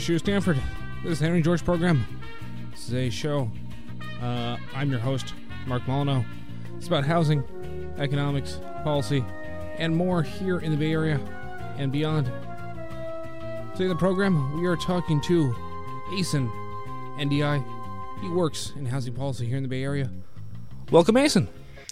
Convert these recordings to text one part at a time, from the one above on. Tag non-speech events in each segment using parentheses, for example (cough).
Shoe Stanford. This is Henry George program. This is a show. Uh, I'm your host, Mark Mollineaux. It's about housing, economics, policy, and more here in the Bay Area and beyond. Today in the program, we are talking to Asn Ndiaye. He works in housing policy here in the Bay Area. Welcome, Asen.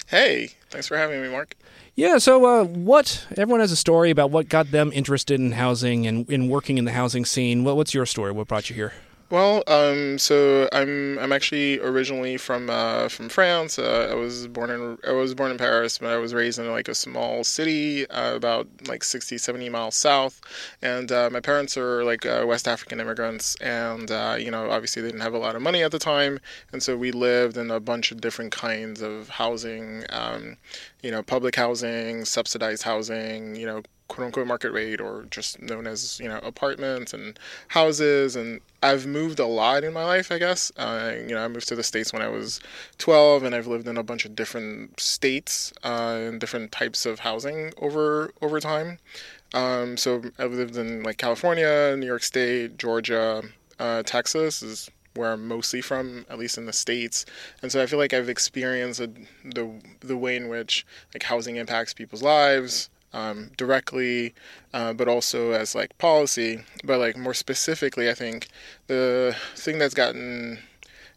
Hey, thanks for having me, Mark. Yeah, so uh, what? Everyone has a story about what got them interested in housing and in working in the housing scene. What, what's your story? What brought you here? Well, um, so I'm I'm actually originally from uh, from France. Uh, I was born in I was born in Paris, but I was raised in like a small city uh, about like 60, 70 miles south. And uh, my parents are like uh, West African immigrants, and uh, you know obviously they didn't have a lot of money at the time, and so we lived in a bunch of different kinds of housing. Um, you know, public housing, subsidized housing, you know, quote unquote market rate or just known as you know apartments and houses. And I've moved a lot in my life I guess. Uh, you know I moved to the states when I was 12 and I've lived in a bunch of different states uh, and different types of housing over over time. Um, so I've lived in like California New York State Georgia uh, Texas is where I'm mostly from, at least in the states, and so I feel like I've experienced the the way in which like housing impacts people's lives, um, directly, uh, but also as like policy. But like more specifically, I think the thing that's gotten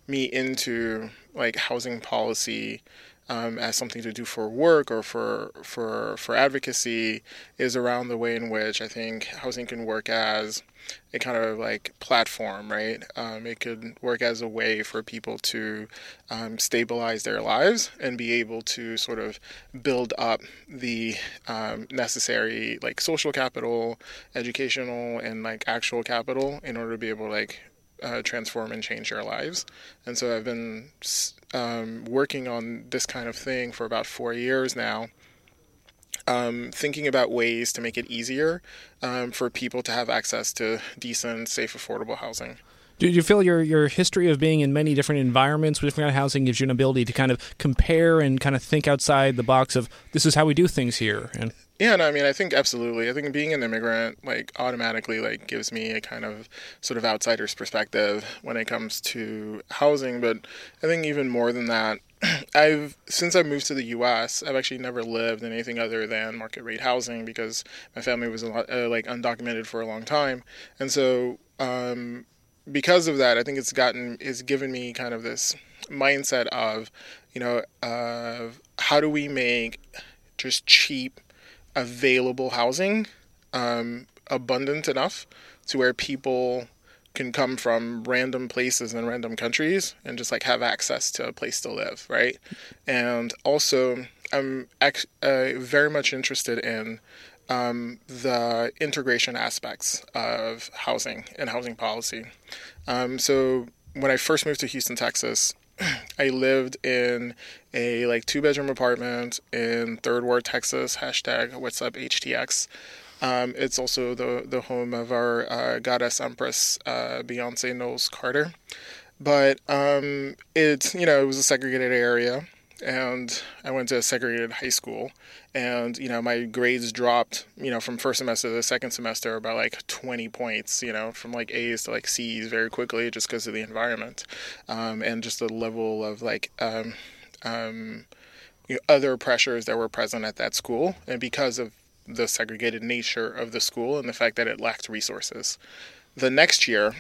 me into like housing policy um, as something to do for work or for for for advocacy is around the way in which I think housing can work as a kind of like platform, right? Um, it could work as a way for people to um, stabilize their lives and be able to sort of build up the um, necessary like social capital, educational, and like actual capital in order to be able to like uh, transform and change their lives. And so I've been um, working on this kind of thing for about four years now um, thinking about ways to make it easier um, for people to have access to decent, safe, affordable housing. Do you feel your your history of being in many different environments with different kind of housing gives you an ability to kind of compare and kind of think outside the box of this is how we do things here? And yeah, no, I mean, I think absolutely. I think being an immigrant like automatically like gives me a kind of sort of outsider's perspective when it comes to housing. But I think even more than that, (clears throat) I've since I moved to the U.S., I've actually never lived in anything other than market rate housing because my family was a lot, uh, like undocumented for a long time, and so um, because of that, I think it's gotten it's given me kind of this mindset of, you know, uh, how do we make just cheap, available housing um, abundant enough to where people can come from random places and random countries and just like have access to a place to live, right? And also, I'm ex- uh, very much interested in um, the integration aspects of housing and housing policy. Um, so when I first moved to Houston, Texas, I lived in a like two bedroom apartment in Third Ward, Texas. Hashtag What's Up HTX. Um, it's also the the home of our uh, goddess empress uh, Beyonce Knowles Carter. But um, it's you know it was a segregated area, and I went to a segregated high school, and you know my grades dropped you know from first semester to the second semester by like 20 points you know from like A's to like C's very quickly just because of the environment, um, and just the level of like. Um, um, you know, other pressures that were present at that school, and because of the segregated nature of the school and the fact that it lacked resources. The next year,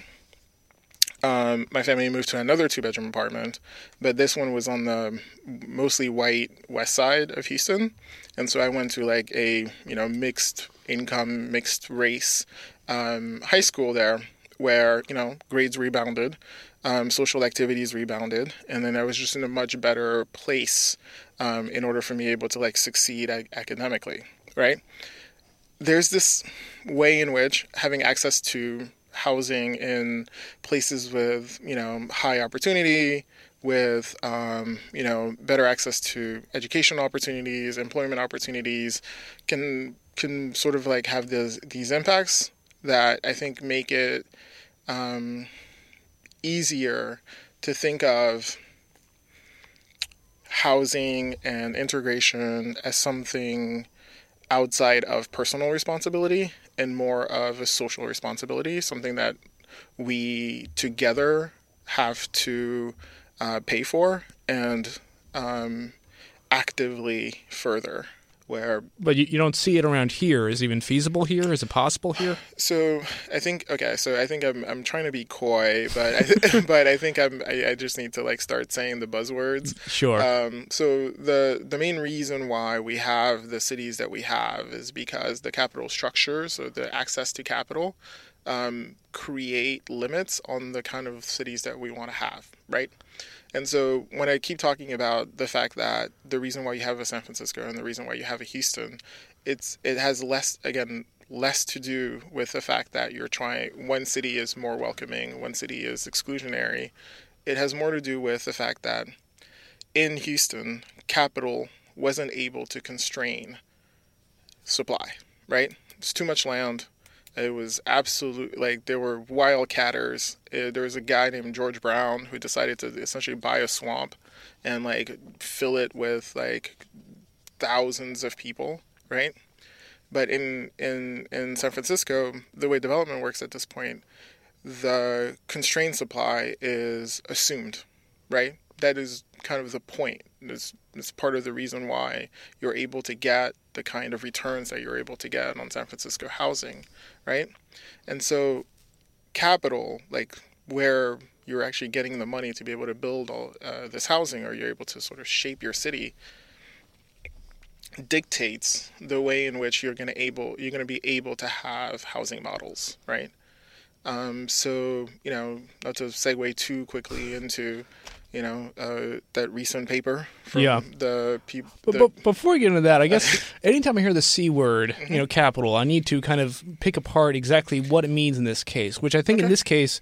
um, my family moved to another two bedroom apartment, but this one was on the mostly white west side of Houston. And so I went to like a, you know, mixed income, mixed race um, high school there where, you know, grades rebounded, um, social activities rebounded, and then I was just in a much better place um, in order for me able to like succeed academically right? There's this way in which having access to housing in places with, you know, high opportunity, with um, you know better access to educational opportunities, employment opportunities, can can sort of like have these these impacts that I think make it um, easier to think of housing and integration as something outside of personal responsibility and more of a social responsibility, something that we together have to uh, pay for and um, actively further where but you, you don't see it around here. Is it even feasible here? Is it possible here? So i think okay so i think i'm, I'm trying to be coy but I, (laughs) but i think i'm I, I, just need to like start saying the buzzwords. Sure. Um, so the the main reason why we have the cities that we have is because the capital structure so the access to capital um, create limits on the kind of cities that we want to have right and so when I keep talking about the fact that the reason why you have a San Francisco and the reason why you have a Houston, it's it has less again less to do with the fact that you're trying one city is more welcoming, one city is exclusionary. It has more to do with the fact that in Houston, capital wasn't able to constrain supply, right? It's too much land, it was absolute like there were wildcatters. Uh, there was a guy named George Brown who decided to essentially buy a swamp and like fill it with like thousands of people, right? But in in in San Francisco, the way development works at this point, the constrained supply is assumed, right? That is kind of the point. It's, it's part of the reason why you're able to get the kind of returns that you're able to get on San Francisco housing, right? And so, capital, like where you're actually getting the money to be able to build all uh, this housing, or you're able to sort of shape your city, dictates the way in which you're going to able you're going to be able to have housing models, right? Um, so you know, not to segue too quickly into you know uh, that recent paper from yeah. the people. But, but, before we get into that, I guess (laughs) anytime I hear the C word, you know, capital, I need to kind of pick apart exactly what it means in this case. Which I think okay. in this case,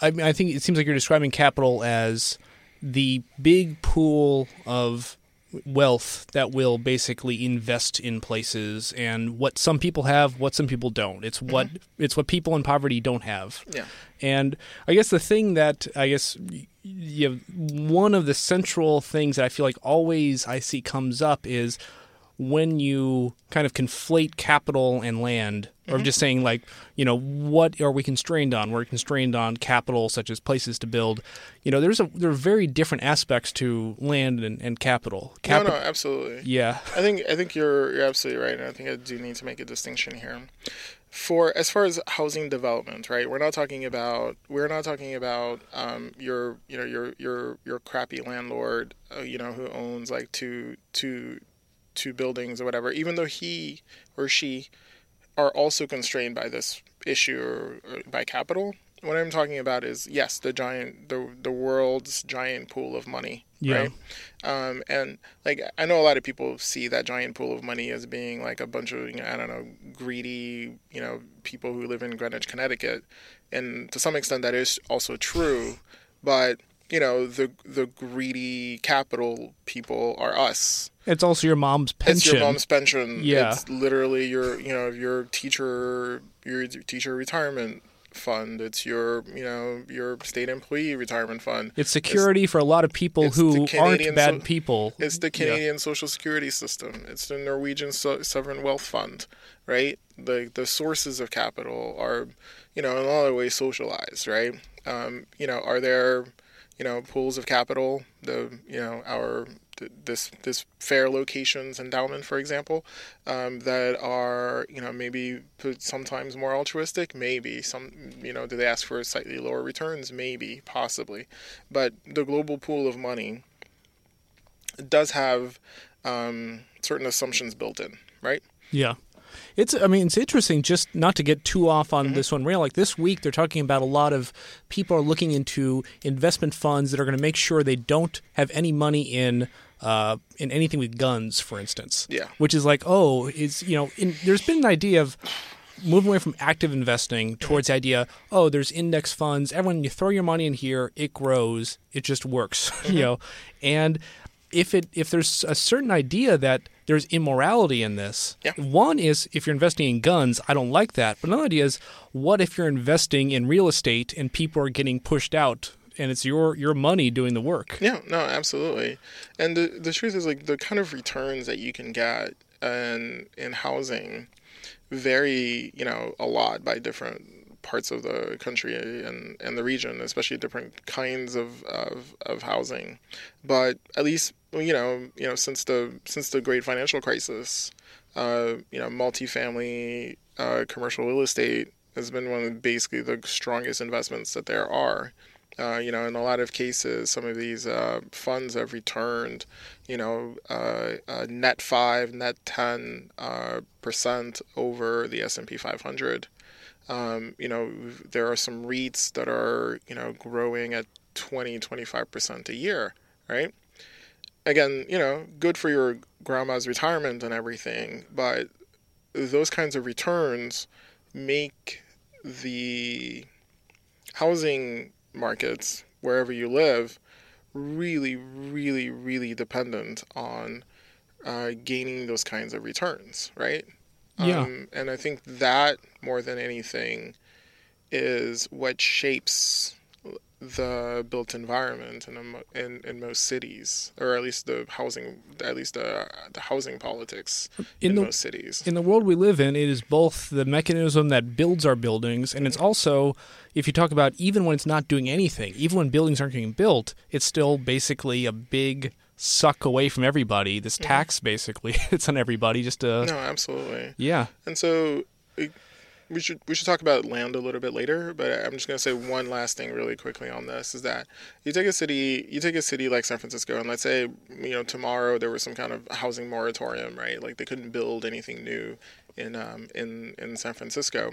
I mean, I think it seems like you're describing capital as the big pool of wealth that will basically invest in places and what some people have what some people don't it's what mm-hmm. it's what people in poverty don't have yeah and i guess the thing that i guess you have one of the central things that i feel like always i see comes up is when you kind of conflate capital and land, or mm-hmm. just saying like, you know, what are we constrained on? We're constrained on capital, such as places to build. You know, there's a there are very different aspects to land and, and capital. Capi- no, no, absolutely. Yeah, I think I think you're you're absolutely right, and I think I do need to make a distinction here. For as far as housing development, right? We're not talking about we're not talking about um, your you know your your your crappy landlord, uh, you know, who owns like two two two buildings or whatever, even though he or she are also constrained by this issue or, or by capital. What I'm talking about is yes, the giant, the the world's giant pool of money, yeah. right? Um, and like I know a lot of people see that giant pool of money as being like a bunch of you know, I don't know greedy you know people who live in Greenwich, Connecticut, and to some extent that is also true, but you know the the greedy capital people are us. It's also your mom's pension. It's your mom's pension. Yeah. It's literally your you know your teacher your teacher retirement fund. It's your you know your state employee retirement fund. It's security it's, for a lot of people who aren't bad so, people. It's the Canadian yeah. social security system. It's the Norwegian so- sovereign wealth fund. Right. The the sources of capital are you know in a lot of ways socialized. Right. Um, you know are there you know pools of capital the you know our this this fair locations endowment for example um, that are you know maybe sometimes more altruistic maybe. Some you know do they ask for slightly lower returns? Maybe possibly. But the global pool of money does have um, certain assumptions built in right? Yeah it's I mean it's interesting just not to get too off on mm-hmm. this one rail. Like this week they're talking about a lot of people are looking into investment funds that are going to make sure they don't have any money in uh, in anything with guns, for instance. Yeah. Which is like, oh, is you know, in, there's been an idea of moving away from active investing towards the idea, oh, there's index funds. Everyone, you throw your money in here, it grows, it just works, (laughs) mm-hmm. you know. And if it if there's a certain idea that there's immorality in this. Yeah. One is if you're investing in guns, I don't like that. But another idea is what if you're investing in real estate and people are getting pushed out and it's your your money doing the work. Yeah, no, absolutely. And the the truth is like the kind of returns that you can get in in housing vary, you know, a lot by different parts of the country and, and the region, especially different kinds of, of, of housing. But at least you know, you know, since the since the great financial crisis, uh, you know, multifamily uh, commercial real estate has been one of basically the strongest investments that there are. Uh, you know, in a lot of cases, some of these uh, funds have returned, you know, uh, net five, net ten uh, percent over the S and P 500. Um, you know, there are some REITs that are, you know, growing at 20, 25 percent a year, right? Again, you know, good for your grandma's retirement and everything, but those kinds of returns make the housing markets wherever you live really, really, really dependent on uh, gaining those kinds of returns, right? Yeah. Um, and I think that more than anything is what shapes the built environment in, in in most cities, or at least the housing, at least the the housing politics in, in the, most cities. In the world we live in, it is both the mechanism that builds our buildings, and it's also, if you talk about even when it's not doing anything, even when buildings aren't getting built, it's still basically a big suck away from everybody. This mm-hmm. tax, basically, (laughs) it's on everybody. Just to no, absolutely, yeah. And so. It, we should we should talk about land a little bit later, but I'm just gonna say one last thing really quickly on this is that you take a city you take a city like San Francisco and let's say you know tomorrow there was some kind of housing moratorium, right? Like they couldn't build anything new in um, in in San Francisco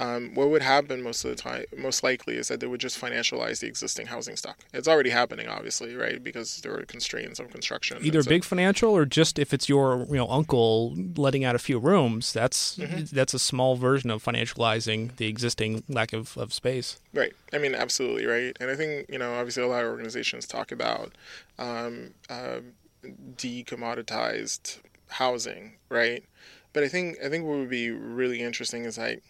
um, what would happen most of the time, most likely, is that they would just financialize the existing housing stock. It's already happening, obviously, right? Because there are constraints on construction. Either so, big financial or just if it's your you know uncle letting out a few rooms, that's mm-hmm. that's a small version of financializing the existing lack of, of space. Right. I mean, absolutely right. And I think you know, obviously, a lot of organizations talk about um, uh, decommoditized housing, right? But I think I think what would be really interesting is like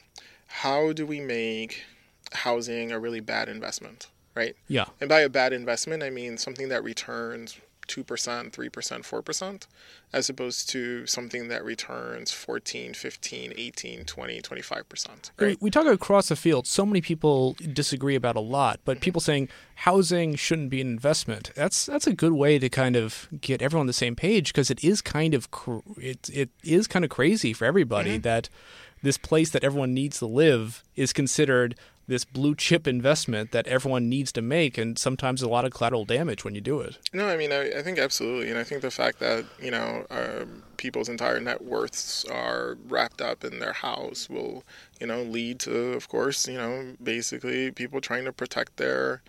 how do we make housing a really bad investment, right? Yeah. And by a bad investment, I mean something that returns 2%, 3%, 4%, as opposed to something that returns 14, 15, 18, 20, 25%. Right? We talk across the field. So many people disagree about a lot, but mm-hmm. people saying housing shouldn't be an investment. That's that's a good way to kind of get everyone on the same page because it is kind of cr- it it is kind of crazy for everybody mm-hmm. that this place that everyone needs to live is considered this blue chip investment that everyone needs to make, and sometimes a lot of collateral damage when you do it. No, I mean, I, I think absolutely, and I think the fact that you know uh, people's entire net worths are wrapped up in their house will, you know, lead to, of course, you know, basically people trying to protect their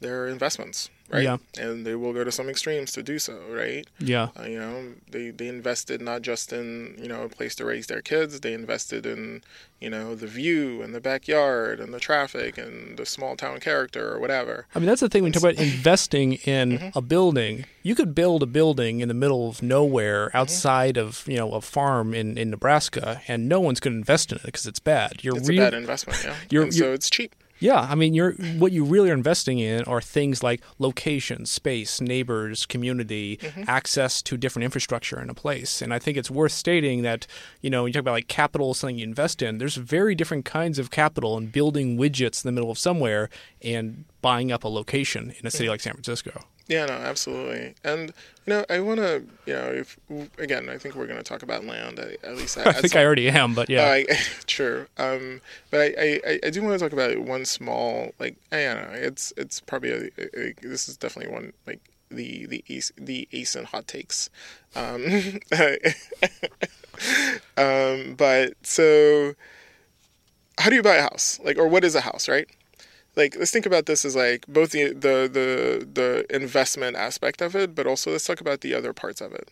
their investments right? Yeah. And they will go to some extremes to do so, right? Yeah. Uh, you know, they, they invested not just in, you know, a place to raise their kids, they invested in, you know, the view and the backyard and the traffic and the small town character or whatever. I mean, that's the thing when you talk about investing in mm-hmm. a building. You could build a building in the middle of nowhere mm-hmm. outside mm-hmm. of, you know, a farm in, in Nebraska and no one's going to invest in it because it's bad. You're it's a bad investment, yeah. (laughs) you're, you're, so it's cheap. Yeah, I mean, you're what you really are investing in are things like location, space, neighbors, community, mm-hmm. access to different infrastructure in a place. And I think it's worth stating that you know when you talk about like capital, something you invest in. There's very different kinds of capital, and building widgets in the middle of somewhere and buying up a location in a city mm-hmm. like San Francisco. Yeah, no, absolutely. And you know, I want to, you know, if again, I think we're going to talk about land. At least (laughs) I, I think some, I already am, but yeah, uh, (laughs) true. Um, but I, I, I do want to talk about one small, like, I don't know, it's it's probably a, a, a this is definitely one like the the ace the ace and hot takes. Um, (laughs) um, but so, how do you buy a house? Like, or what is a house, right? Like let's think about this as like both the the the, the investment aspect of it but also let's talk about the other parts of it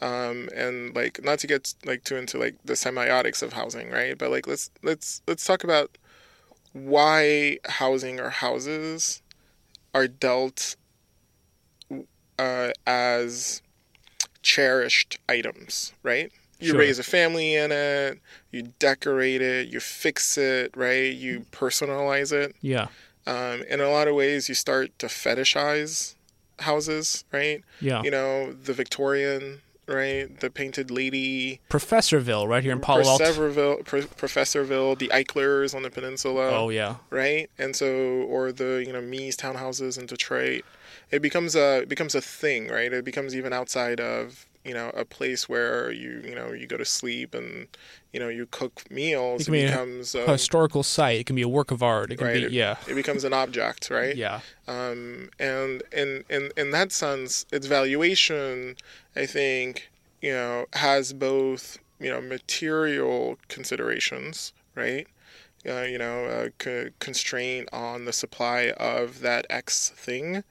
um, and like not to get like too into like the semiotics of housing right but like let's let's let's talk about why housing or houses are dealt uh, as cherished items, right? You Sure. raise a family in it, you decorate it, you fix it, right? You personalize it. Yeah. Um, in a lot of ways, you start to fetishize houses, right? Yeah. You know, the Victorian, right? The painted lady, Professorville, right here in Palo Alto. Professorville, Pro- Professorville, the Eichlers on the peninsula, Oh yeah. right? And so, or the you know Mies townhouses in Detroit, it becomes a it becomes a thing, right? It becomes even outside of you know a place where you you know you go to sleep and you know you cook meals. It can be a- becomes A um, historical site. It can be a work of art. It can Right. be yeah. it becomes an object, right? Yeah. Um, and in, in in that sense, its valuation, I think, you know, has both you know material considerations, right? Uh, you know, a co- constraint on the supply of that X thing,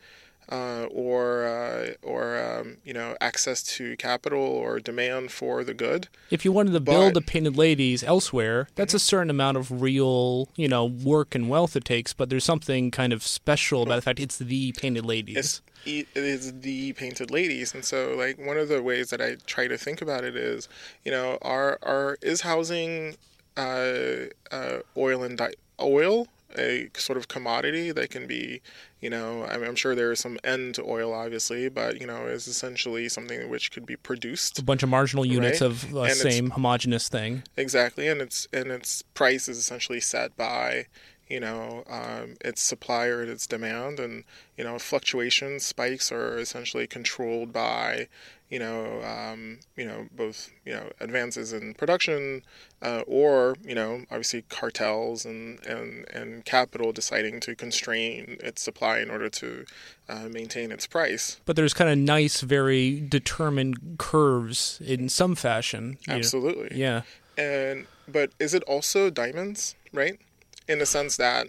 uh, or uh, or um, you know, access to capital or demand for the good. If you wanted to build But- the painted ladies elsewhere, that's a certain amount of real, you know, work and wealth it takes. But there's something kind of special about the fact it's the painted ladies. it's it is the painted ladies and so like one of the ways that i try to think about it is you know are are is housing uh, uh, oil and di- oil a sort of commodity that can be you know i'm sure there is some end to oil obviously but you know is essentially something which could be produced a bunch of marginal units Right. of the And same homogenous thing. Exactly, and its and its price is essentially set by you know um, its supply or its demand, and you know fluctuations, spikes are essentially controlled by you know um, you know both you know advances in production uh, or you know obviously cartels and, and and capital deciding to constrain its supply in order to uh, maintain its price. But there's kind of nice, very determined curves in some fashion. you know. Absolutely. Yeah. and but is it also diamonds right in the sense that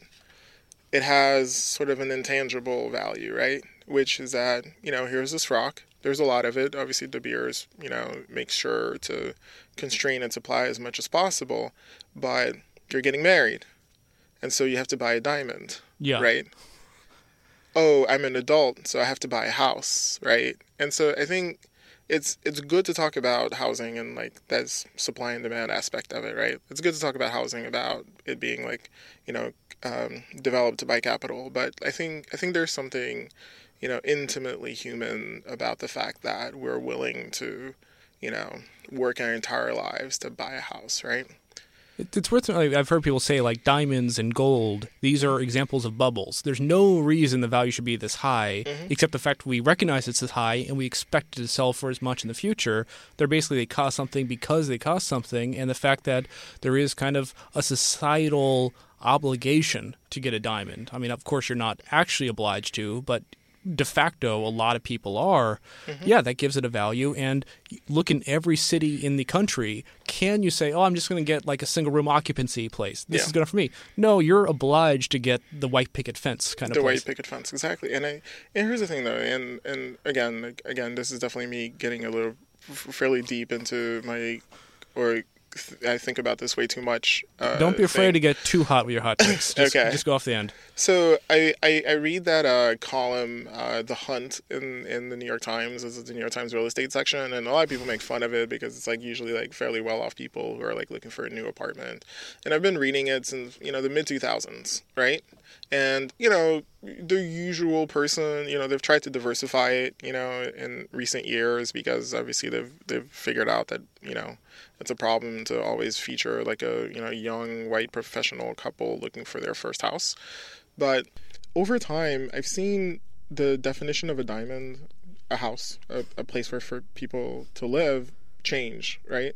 it has sort of an intangible value right which is that you know here's this rock there's a lot of it. Obviously de beers you know makes sure to constrain and supply as much as possible but you're getting married and so you have to buy a diamond Yeah. right? Oh i'm an adult so i have to buy a house right? And so i think it's it's good to talk about housing and like that's supply and demand aspect of it right? It's good to talk about housing about it being like you know um, developed by capital but i think i think there's something you know intimately human about the fact that we're willing to you know work our entire lives to buy a house right It's worth. Like, I've heard people say like diamonds and gold. These are examples of bubbles. There's no reason the value should be this high, mm-hmm. except the fact we recognize it's this high and we expect it to sell for as much in the future. They're basically they cost something because they cost something, and the fact that there is kind of a societal obligation to get a diamond. I mean, of course, you're not actually obliged to, but de facto, a lot of people are. Mm-hmm. Yeah, that gives it a value. And look in every city in the country. Can you say, "Oh, I'm just going to get like a single room occupancy place. This Yeah. is good enough for me"? No, you're obliged to get the white picket fence kind of the white picket fence exactly and i and here's the thing though and and again again this is definitely me getting a little fairly deep into my or th- i think about this way too much uh, Don't be afraid to get too hot with your hot takes. (laughs) Just, Okay. just go off the end. so I, I, I read that uh, column, uh, The Hunt, in, in the New York Times. This is the New York Times real estate section, and a lot of people make fun of it because it's like usually like fairly well off people who are like looking for a new apartment. And I've been reading it since you know the mid two thousands, right? And you know the usual person, you know they've tried to diversify it, you know, in recent years because obviously they've they've figured out that you know it's a problem to always feature like a you know young white professional couple looking for their first house. But over time, I've seen the definition of a diamond, a house, a, a place where for people to live, change, right?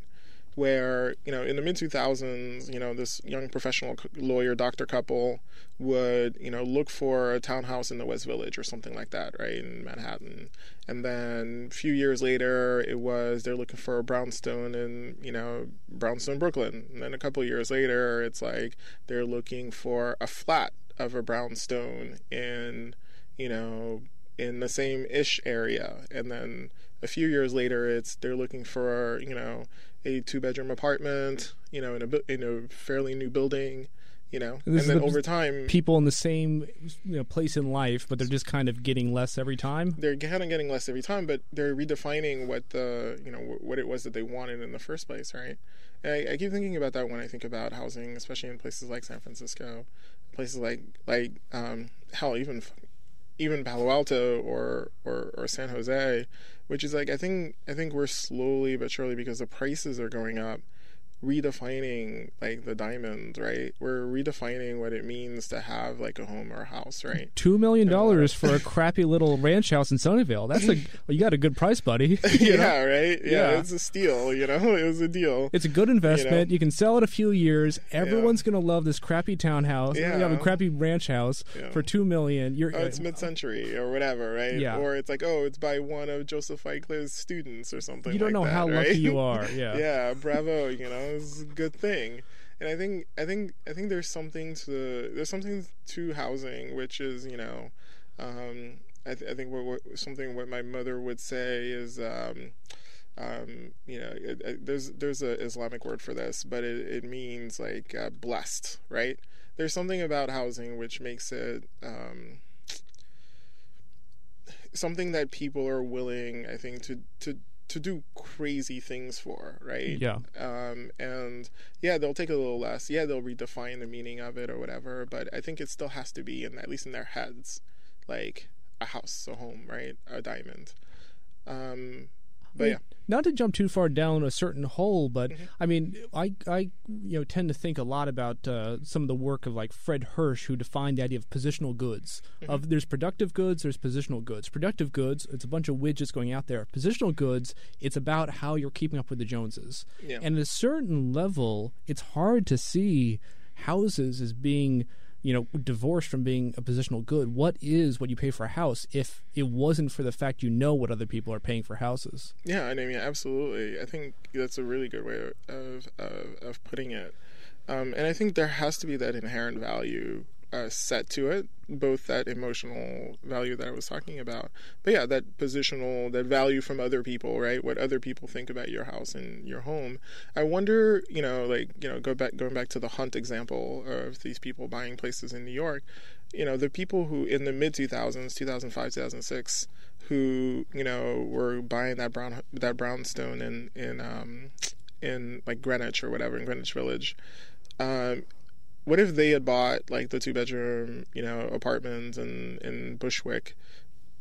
Where, you know, in the mid 2000s, you know, this young professional lawyer doctor couple would, you know, look for a townhouse in the West Village or something like that, right, in Manhattan. And then a few years later, it was they're looking for a brownstone in, you know, brownstone, Brooklyn. And then a couple years later, it's like they're looking for a flat of a brownstone in, you know, in the same ish area. And then a few years later, it's they're looking for, you know, a two bedroom apartment, you know, in a in a fairly new building, you know, This and then the- over time, People in the same you know place in life, but they're just kind of getting less every time. they're kind of getting less every time, but they're redefining what the you know what it was that they wanted in the first place, right? And I, I keep thinking about that when I think about housing, especially in places like San Francisco, places like like um, hell, even even Palo Alto or, or or San Jose, which is like I think I think we're slowly but surely because the prices are going up, redefining like the diamond, right? We're redefining what it means to have like a home or a house, right? Two million uh, dollars for a crappy little ranch house in Sunnyvale. That's a well, (laughs) you got a good price, buddy. (laughs) You know? yeah, right. Yeah, Yeah. it's a steal. You know, (laughs) it was a deal. It's a good investment. You, can sell it a few years. Everyone's gonna love this crappy townhouse. Yeah, You have a crappy ranch house Yeah. for two million. You're Oh, it's mid-century or whatever, right? Yeah. Or it's like, oh, it's by one of Joseph Eichler's students or something. you don't like know that, how right? lucky you are. Yeah. yeah, bravo. You know, it's a good thing. And I think, I think, I think there's something to there's something to housing, which is, you know, um, I, th- I think what, what something what my mother would say is. Um, um, you know, it, it, there's there's an Islamic word for this, but it, it means like uh, blessed, right? There's something about housing which makes it um, something that people are willing, I think, to to to do crazy things for, right? Yeah. Um, and yeah, they'll take a little less. Yeah, they'll redefine the meaning of it or whatever. But I think it still has to be, in at least in their heads, like a house, a home, right? A diamond. Um, but yeah, Not to jump too far down a certain hole, but Mm-hmm. I mean, I I you know tend to think a lot about uh, some of the work of like Fred Hirsch, who defined the idea of positional goods. Mm-hmm. Of there's productive goods, there's positional goods. Productive goods, it's a bunch of widgets going out there. Positional goods, it's about how you're keeping up with the Joneses. Yeah. And at a certain level, it's hard to see houses as being you know divorced from being a positional good. What is what you pay for a house if it wasn't for the fact you know what other people are paying for houses? Yeah, I mean, absolutely. I think that's a really good way of of, of putting it. Um, and I think there has to be that inherent value uh, set to it, both that emotional value that I was talking about, but yeah, that positional, that value from other people, right? What other people think about your house and your home. I wonder, you know, like you know, go back going back to the Hunt example of these people buying places in New York. You know, the people who in the mid two thousands, two thousand five, two thousand six, who you know were buying that brown that brownstone in in um, in like Greenwich or whatever in Greenwich Village. Um, what if they had bought like the two bedroom, you know, apartments in in Bushwick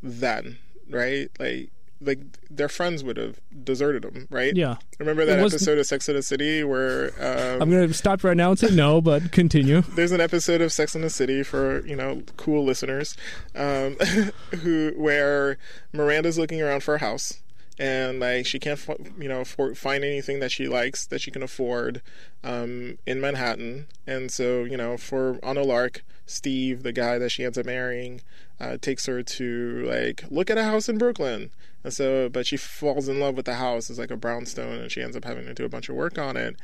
then, right? Like like their friends would have deserted them, right? Yeah. Remember that episode of Sex and the City where um, I'm going to stop right now and say no, but continue. (laughs) there's an episode of Sex and the City for you know cool listeners, um, (laughs) who where Miranda's looking around for a house and like she can't you know afford, find anything that she likes that she can afford um, in Manhattan, and so you know for on a lark, Steve, the guy that she ends up marrying, uh, takes her to like look at a house in Brooklyn. And so, but she falls in love with the house. It's like a brownstone, and she ends up having to do a bunch of work on it.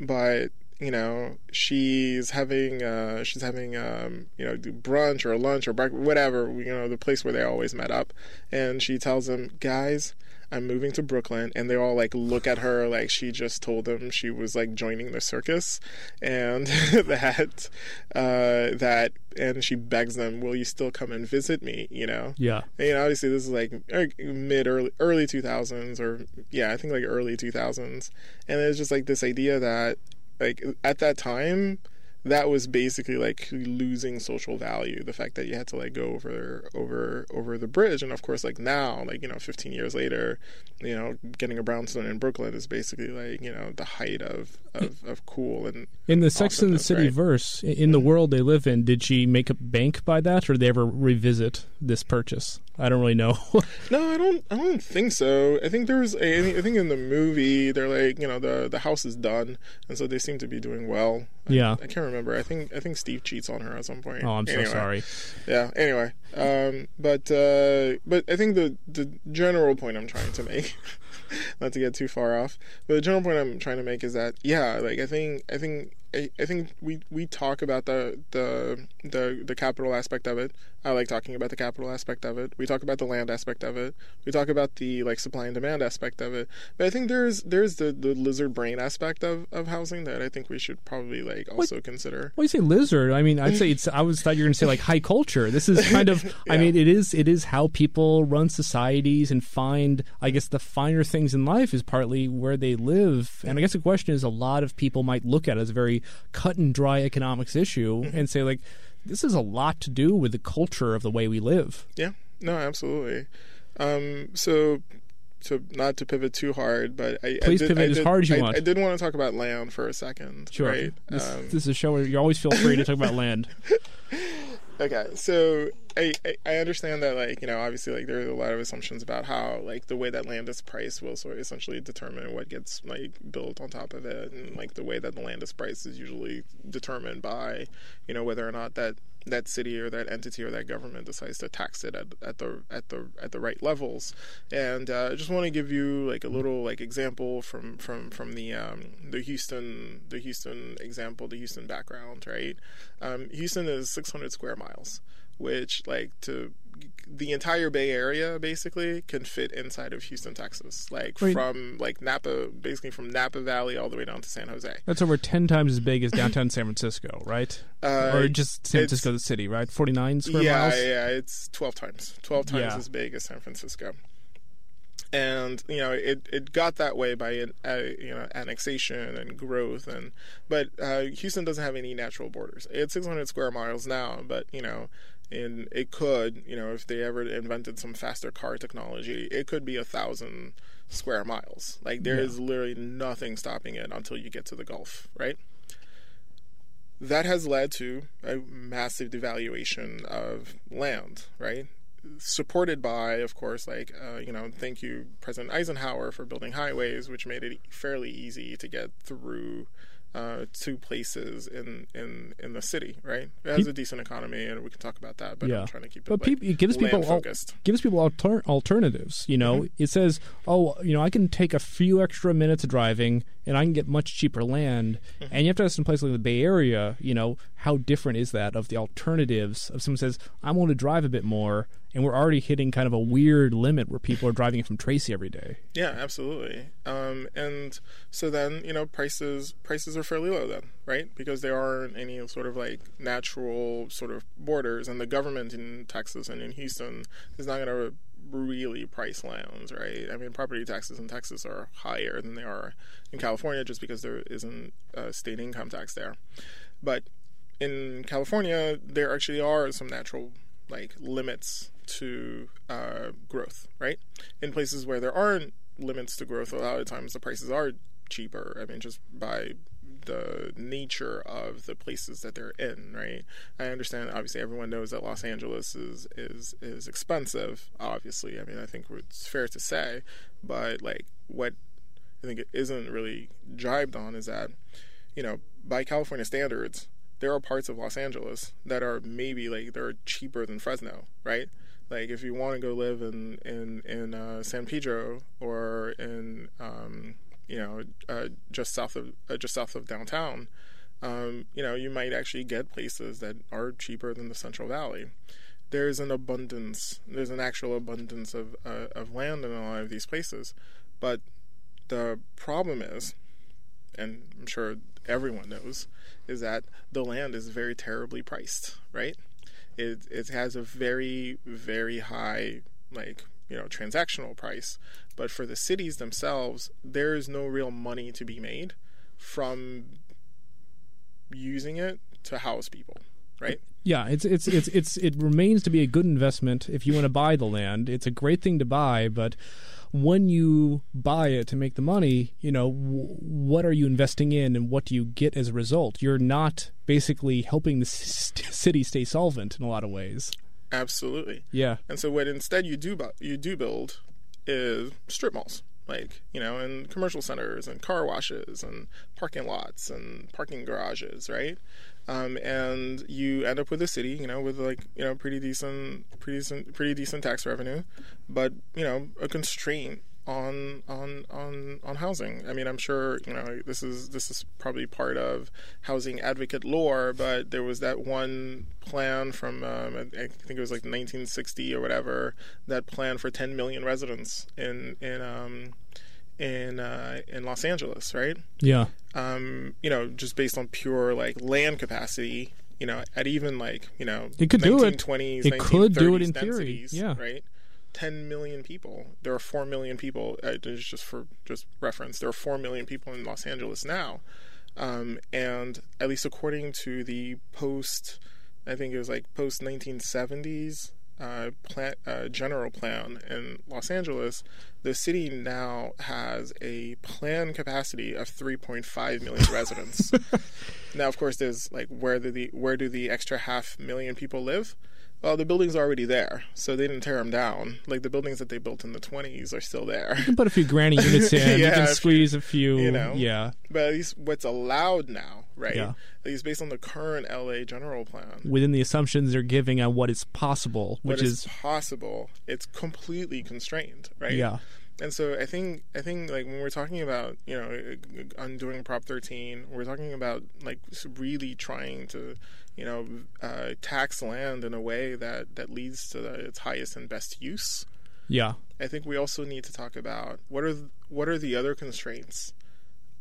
But you know she's having uh she's having um you know brunch or lunch or breakfast whatever you know the place where they always met up and she tells them guys i'm moving to brooklyn and they all like look at her like she just told them she was like joining the circus. And (laughs) that uh that and she begs them will you still come and visit me? You know? Yeah. and, you know, obviously this is like er, mid early early two thousands or yeah, I think like early two thousands, and it's just like this idea that like at that time that was basically like losing social value the fact that you had to like go over over over the bridge. And of course like now like you know 15 years later you know getting a brownstone in brooklyn is basically like you know the height of of, of cool and In the Sex and the City right? verse, in the world they live in, did she make a bank by that, or did they ever revisit this purchase? I don't really know. (laughs) No, I don't. I don't think so. I think there's. A, I think in the movie they're like, you know, the the house is done, and so they seem to be doing well. I, Yeah. I can't remember. I think I think Steve cheats on her at some point. oh, I'm so sorry. Yeah. Anyway, um, but uh, but I think the the general point I'm trying to make, (laughs) (laughs) not to get too far off, but the general point I'm trying to make is that yeah, like I think I think I, I think we, we talk about the, the the the capital aspect of it. I like talking about the capital aspect of it. We talk about the land aspect of it. We talk about the like supply and demand aspect of it. But I think there's there's the, the lizard brain aspect of, of housing that I think we should probably like also what, consider. Well, you say lizard. I mean, I'd say it's. I was thought you were going to say like high culture. This is kind of. yeah. (laughs) I mean, it is it is how people run societies and find. I guess the finer things in life is partly where they live. And I guess the question is, a lot of people might look at it as a very cut and dry economics issue mm-hmm. and say like this is a lot to do with the culture of the way we live. Yeah, no, absolutely. Um, so, so not to pivot too hard, but I please I did, pivot I as hard as you I, want. I did want to talk about land for a second. Sure. Right? This, um, this is a show where you always feel free to talk about (laughs) land. okay, so I, I, understand that like you know obviously like there are a lot of assumptions about how like the way that land is priced will sort of essentially determine what gets like built on top of it and like the way that the land is priced is usually determined by you know whether or not that that city or that entity or that government decides to tax it at, at the at the at the right levels. And uh, I just want to give you like a little like example from from from the um, the Houston the Houston example the Houston background right? Um, Houston is 600 square miles which like to the entire Bay Area basically can fit inside of Houston, Texas. Like Wait. from like Napa, basically from Napa Valley all the way down to San Jose. That's over ten times as big as downtown San Francisco, right? Uh, or just San Francisco, the city, right? Forty nine square yeah, miles. Yeah, yeah, it's twelve times, twelve times yeah. as big as San Francisco. And you know it, it got that way by uh, you know annexation and growth and but uh, Houston doesn't have any natural borders. It's 600 square miles now, but you know and it could, you know, if they ever invented some faster car technology, it could be a thousand square miles. Like there yeah. is literally nothing stopping it until you get to the Gulf, right? That has led to a massive devaluation of land, right? Supported by, of course, like, uh, you know, thank you, President Eisenhower, for building highways, which made it fairly easy to get through uh, two places in, in, in the city, right? It has a decent economy, and we can talk about that. But yeah. I'm trying to keep it. But like, it gives people focused. Al- gives people alter- alternatives. You know, mm-hmm. it says, oh, you know, I can take a few extra minutes of driving, and I can get much cheaper land. Mm-hmm. And you have to ask in places like the Bay Area, you know, how different is that of the alternatives? Of someone says, I'm going to drive a bit more, and we're already hitting kind of a weird limit where people are driving from Tracy every day. Yeah, absolutely. Um, and so then you know prices prices are fairly low then, right? Because there aren't any sort of like natural sort of borders, and the government in Texas and in Houston is not going to really price lands, right? I mean, property taxes in Texas are higher than they are in California just because there isn't a state income tax there. But in California, there actually are some natural like limits to uh, growth, right? In places where there aren't limits to growth, a lot of times the prices are cheaper. I mean, just by the nature of the places that they're in, right? I understand. Obviously, everyone knows that Los Angeles is is is expensive. Obviously, I mean, I think it's fair to say, but like what I think it isn't really jibed on is that, you know, by California standards, there are parts of Los Angeles that are maybe like they're cheaper than Fresno, right? Like if you want to go live in in in uh, San Pedro or in um, you know uh, just south of uh, just south of downtown, um, you know you might actually get places that are cheaper than the Central Valley. There's an abundance. There's an actual abundance of uh, of land in a lot of these places, but the problem is, and I'm sure everyone knows, is that the land is very terribly priced, right? It it has a very very high like you know transactional price, but for the cities themselves, there is no real money to be made from using it to house people, right? Yeah, it's it's it's it's it remains to be a good investment if you want to buy the land. It's a great thing to buy, but when you buy it to make the money, you know, w- what are you investing in and what do you get as a result? You're not basically helping the city stay solvent in a lot of ways. Absolutely. Yeah. And so what instead you do bu- you do build is strip malls like you know and commercial centers and car washes and parking lots and parking garages right um, and you end up with a city, you know, with like you know pretty decent, pretty decent, pretty decent tax revenue, but you know a constraint on on on on housing. I mean, I'm sure you know this is this is probably part of housing advocate lore, but there was that one plan from um, I think it was like 1960 or whatever that plan for 10 million residents in in um, in uh, in Los Angeles, right? Yeah. Um, you know, just based on pure like land capacity. You know, at even like you know, It could do it. 1920s, It could do it 1930s in theory, yeah. right. 10 million people. There are 4 million people, uh, just for just reference, there are 4 million people in Los Angeles now. Um, and at least according to the post, I think it was like post 1970s uh, plan, uh, general plan in Los Angeles, the city now has a plan capacity of 3.5 million (laughs) residents. now, of course, there's like where do the where do the extra half million people live? Well, the building's are already there, so they didn't tear them down. Like the buildings that they built in the 20s are still there. You can put a few granny (laughs) units in. you can squeeze a few. you know. Yeah. But at least what's allowed now, right? Yeah. At least based on the current LA general plan, Within the assumptions they're giving on what is possible, which is is possible, it's completely constrained, right? yeah. And so I think I think like when we're talking about you know undoing Prop 13, we're talking about like really trying to you know uh, tax land in a way that that leads to the, its highest and best use. Yeah. I think we also need to talk about what are what are the other constraints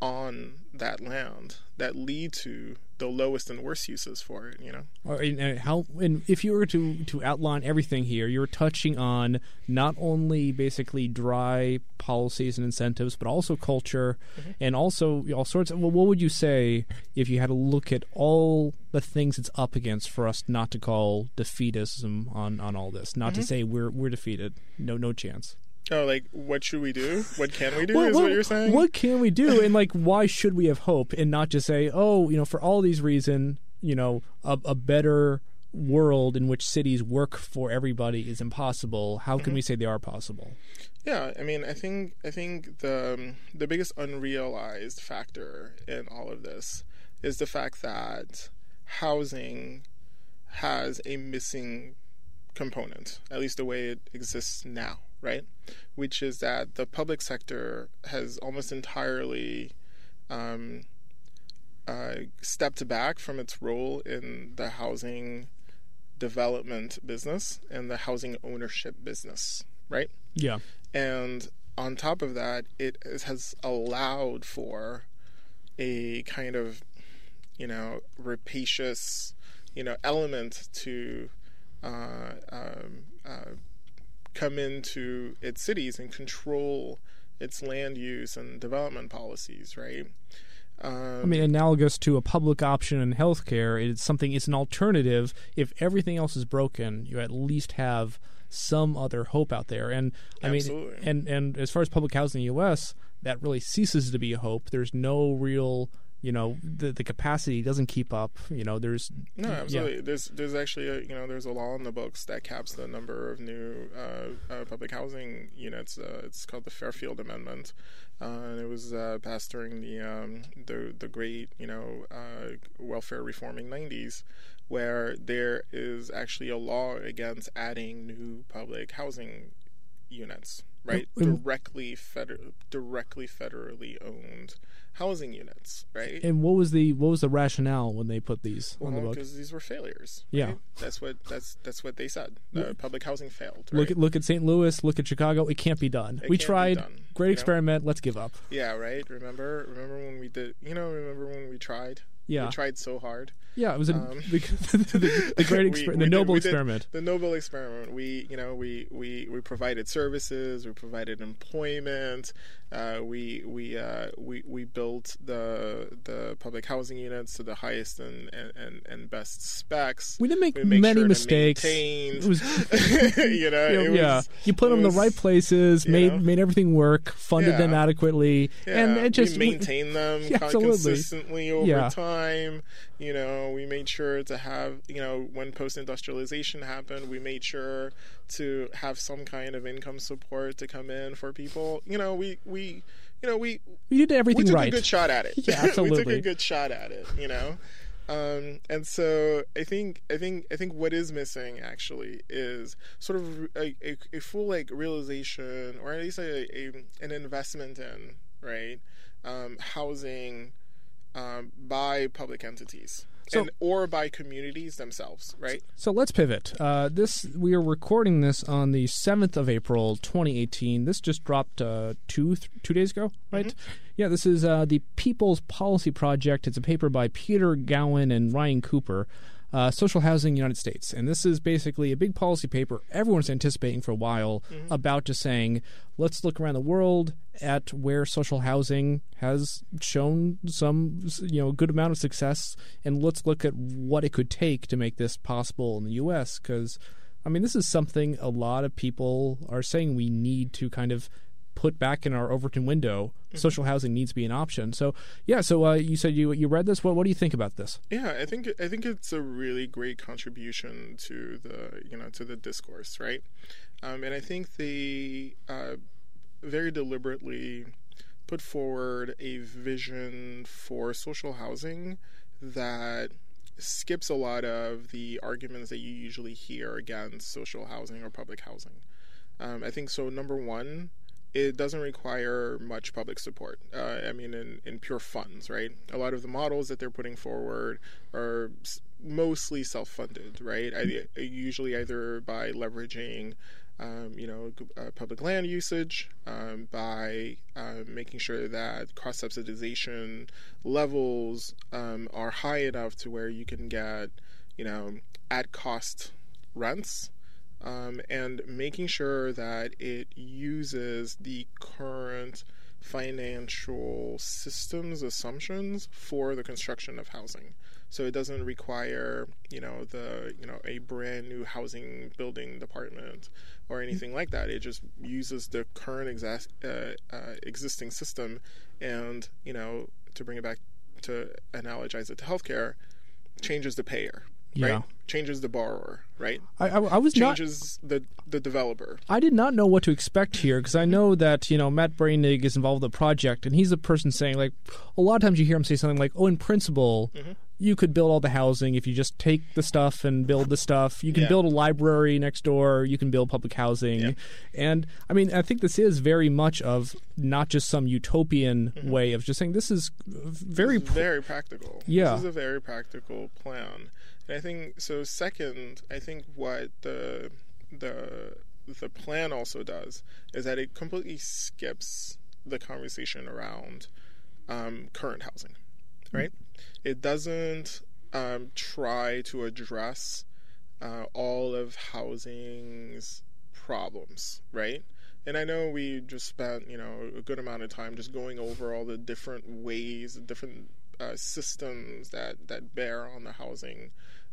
on that land that lead to the lowest and worst uses for it. You know. And how and if you were to to outline everything here, you're touching on not only basically dry policies and incentives, but also culture, mm-hmm. and also all sorts. Of, well, what would you say if you had to look at all the things it's up against for us not to call defeatism on on all this, not to mm-hmm. say we're we're defeated, no no chance. Oh, like what should we do? What can we do? Well, is what you're saying? What can we do, and like, why should we have hope, and not just say, oh, you know, for all these reasons, you know, a, a better world in which cities work for everybody is impossible. How Mm-hmm. can we say they are possible? Yeah, I mean, I think I think the um, the biggest unrealized factor in all of this is the fact that housing has a missing component, at least the way it exists now, right? Which is that the public sector has almost entirely um, uh, stepped back from its role in the housing development business and the housing ownership business, right? Yeah, And on top of that, it has allowed for a kind of, you know, rapacious, you know, element to uh, um, uh, come into its cities and control its land use and development policies, right? Um, I mean, analogous to a public option in healthcare, it's something. It's an alternative. If everything else is broken, you at least have some other hope out there. And I Absolutely. mean, and and as far as public housing in the U.S., that really ceases to be a hope. There's no real, you know, the the capacity doesn't keep up. You know, there's No, yeah. absolutely. There's there's actually a, you know there's a law in the books that caps the number of new uh, uh, public housing units. Uh, it's called the Faircloth Amendment, uh, and it was uh, passed during the um, the the great you know uh, welfare reforming '90s, where there is actually a law against adding new public housing units. Right, And- directly feder- directly federally owned housing units. Right, And what was the what was the rationale when they put these on the well, book? because these were failures. Yeah. that's what that's that's what they said. Uh, public housing failed. Look at look at St. Louis, look at Chicago. It can't be done. It we tried. done, Great you know? experiment. Let's give up. yeah, right. Remember, remember when we did? You know, remember when we tried? Yeah. we tried so hard. Yeah, it was a, Um, the, (laughs) the, (laughs) the great We- exper- we the noble did experiment. The noble experiment. We, you know, we we we provided services. We provided employment. Uh, we we uh, we we built the the public housing units to the highest and and, and, and best specs. We didn't make We many sure mistakes. It was (laughs) you know, you know, it was, yeah, you put them in the right places, made know? made everything work, funded them Yeah. adequately, and Yeah, it just we maintain them (laughs) Yeah, consistently over time. You know, we made sure to have, you know, when post industrialization happened, we made sure to have some kind of income support to come in for people. You know, we we you know we we did everything we took right. a good shot at it. (laughs) Yeah, (laughs) we took a good shot at it. You know. Um, and so I think I think I think what is missing actually is sort of a, a, a full like realization, or at least a, a an investment in right um, housing um, by public entities. So- and, or by communities themselves, right? So let's pivot. Uh, this we are recording this on the seventh of April, 2018. This just dropped uh, two th- two days ago, right? Yeah, this is uh, the People's Policy Project. It's a paper by Peter Gowan and Ryan Cooper. Uh, social housing United States, and this is basically a big policy paper everyone's anticipating for a while about just saying, let's look around the world at where social housing has shown some, you know, good amount of success, and let's look at what it could take to make this possible in the U.S. Because, I mean, this is something a lot of people are saying we need to kind of put back in our Overton window. Social housing needs to be an option. So, yeah. So, uh, you said you you read this. What what do you think about this? Yeah, I think I think it's a really great contribution to the you know to the discourse, right? Um, and I think they uh, very deliberately put forward a vision for social housing that skips a lot of the arguments that you usually hear against social housing or public housing. Um, I think so. Number one, it doesn't require much public support. Uh, I mean, in, in pure funds, right? A lot of the models that they're putting forward are mostly self-funded, right? I, usually either by leveraging, um, you know, uh, public land usage, um, by uh, making sure that cross-subsidization levels um, are high enough to where you can get, you know, at-cost rents um, and making sure that it uses the current financial systems assumptions for the construction of housing. So it doesn't require, you know, the you know a brand new housing building department or anything like that. It just uses the current uh, uh, existing system, and you know, to bring it back to analogize it to healthcare, changes the payer, Yeah. right? Changes the borrower, right? I, I, I was not. changes the the developer. I did not know what to expect here because I know that you know Matt Bruenig is involved with the project, and he's the person saying like a lot of times you hear him say something like, "Oh, in principle, Mm-hmm. you could build all the housing if you just take the stuff and build the stuff. You can Yeah. build a library next door. You can build public housing." Yeah. And I mean, I think this is very much of not just some utopian Mm-hmm. way of just saying this is very This is very practical. Yeah. This is a very practical plan. I think so second, I think what the the the plan also does is that it completely skips the conversation around um, current housing. Right? It doesn't um, try to address uh, all of housing's problems, right? And I know we just spent, you know, a good amount of time just going over all the different ways, the different uh, systems that that bear on the housing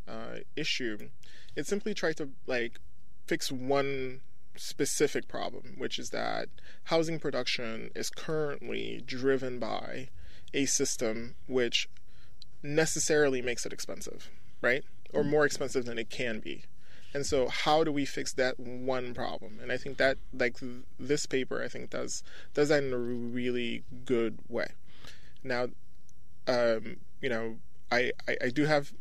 uh, issue. It simply tried to like fix one specific problem, which is that housing production is currently driven by a system which necessarily makes it expensive, right? Or more expensive than it can be. And so, how do we fix that one problem? And I think that, like th- this paper, I think does does that in a really good way. Now, um, you know, I, I I do have,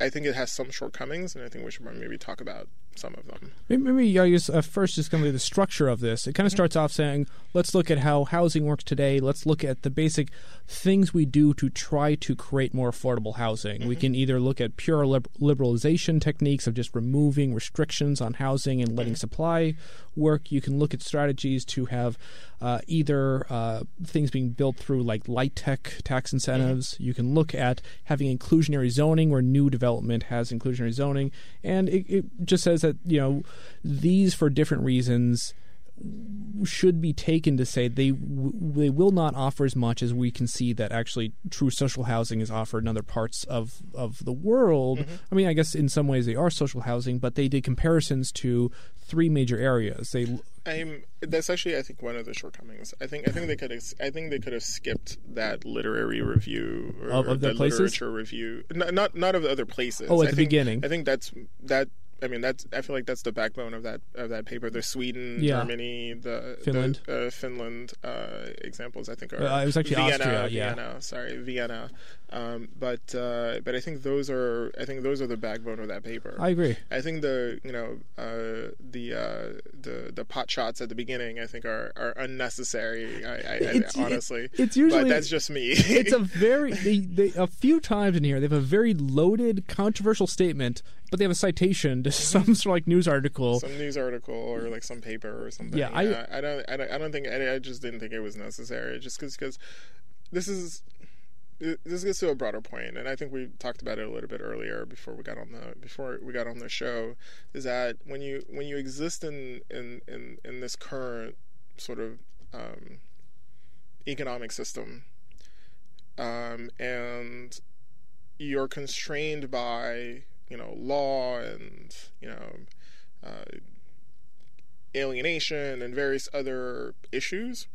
I think it has some shortcomings, and I think we should maybe talk about some of them. Maybe, I guess uh, first is going to be the structure of this. It kind of starts off saying, let's look at how housing works today. Let's look at the basic things we do to try to create more affordable housing. We can either look at pure lib- liberalization techniques of just removing restrictions on housing and letting supply work. You can look at strategies to have uh, either uh, things being built through like LIHTC tax incentives. You can look at having inclusionary zoning where new development has inclusionary zoning. And it, it just says that, you know, these for different reasons should be taken to say they w- they will not offer as much as we can see that actually true social housing is offered in other parts of of the world. Mm-hmm. I mean, I guess in some ways they are social housing, but they did comparisons to three major areas. They I'm that's actually I think one of the shortcomings. I think I think they could have, I think they could have skipped that literary review or Of- of the the places? literature review. Not, not not of the other places. Oh, at I the think- beginning. I think that's that I mean, that's I feel like that's the backbone of that of that paper. The Sweden, Yeah. Germany, the Finland. the, uh, Finland uh, examples. I think are Uh, it was actually Vienna, Austria, yeah. Vienna. Sorry, Vienna. Um, but uh, but I think those are I think those are the backbone of that paper. I agree. I think the you know uh, the uh, the the pot shots at the beginning I think are, are unnecessary. I, I, It's- I honestly, it's usually- but that's just me. it's a (laughs) very they, they a few times in here they have a very loaded controversial statement but they have a citation to (laughs) some sort of like news article some news article or like some paper or something. Yeah, I- I, don't, I don't, I don't think, I, I just didn't think it was necessary. Just because because, this is, this gets to a broader point, and I think we talked about it a little bit earlier before we got on the before we got on the show. Is that when you when you exist in in in, in this current sort of um, economic system, um, and you're constrained by you know law and you know uh, alienation and various other issues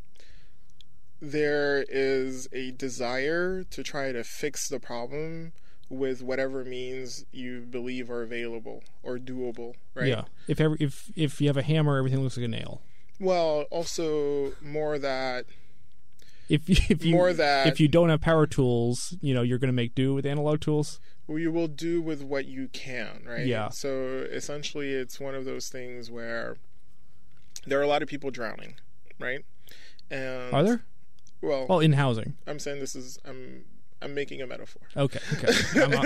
there is a desire to try to fix the problem with whatever means you believe are available or doable right yeah if ever if if you have a hammer everything looks like a nail well also more that if (laughs) if you More that- if you don't have power tools you know you're going to make do with analog tools you will do with what you can, right? Yeah. So essentially, it's one of those things where there are a lot of people drowning, right? And are there Well, oh in housing I'm saying this is I'm I'm making a metaphor. okay (laughs) okay I'm not-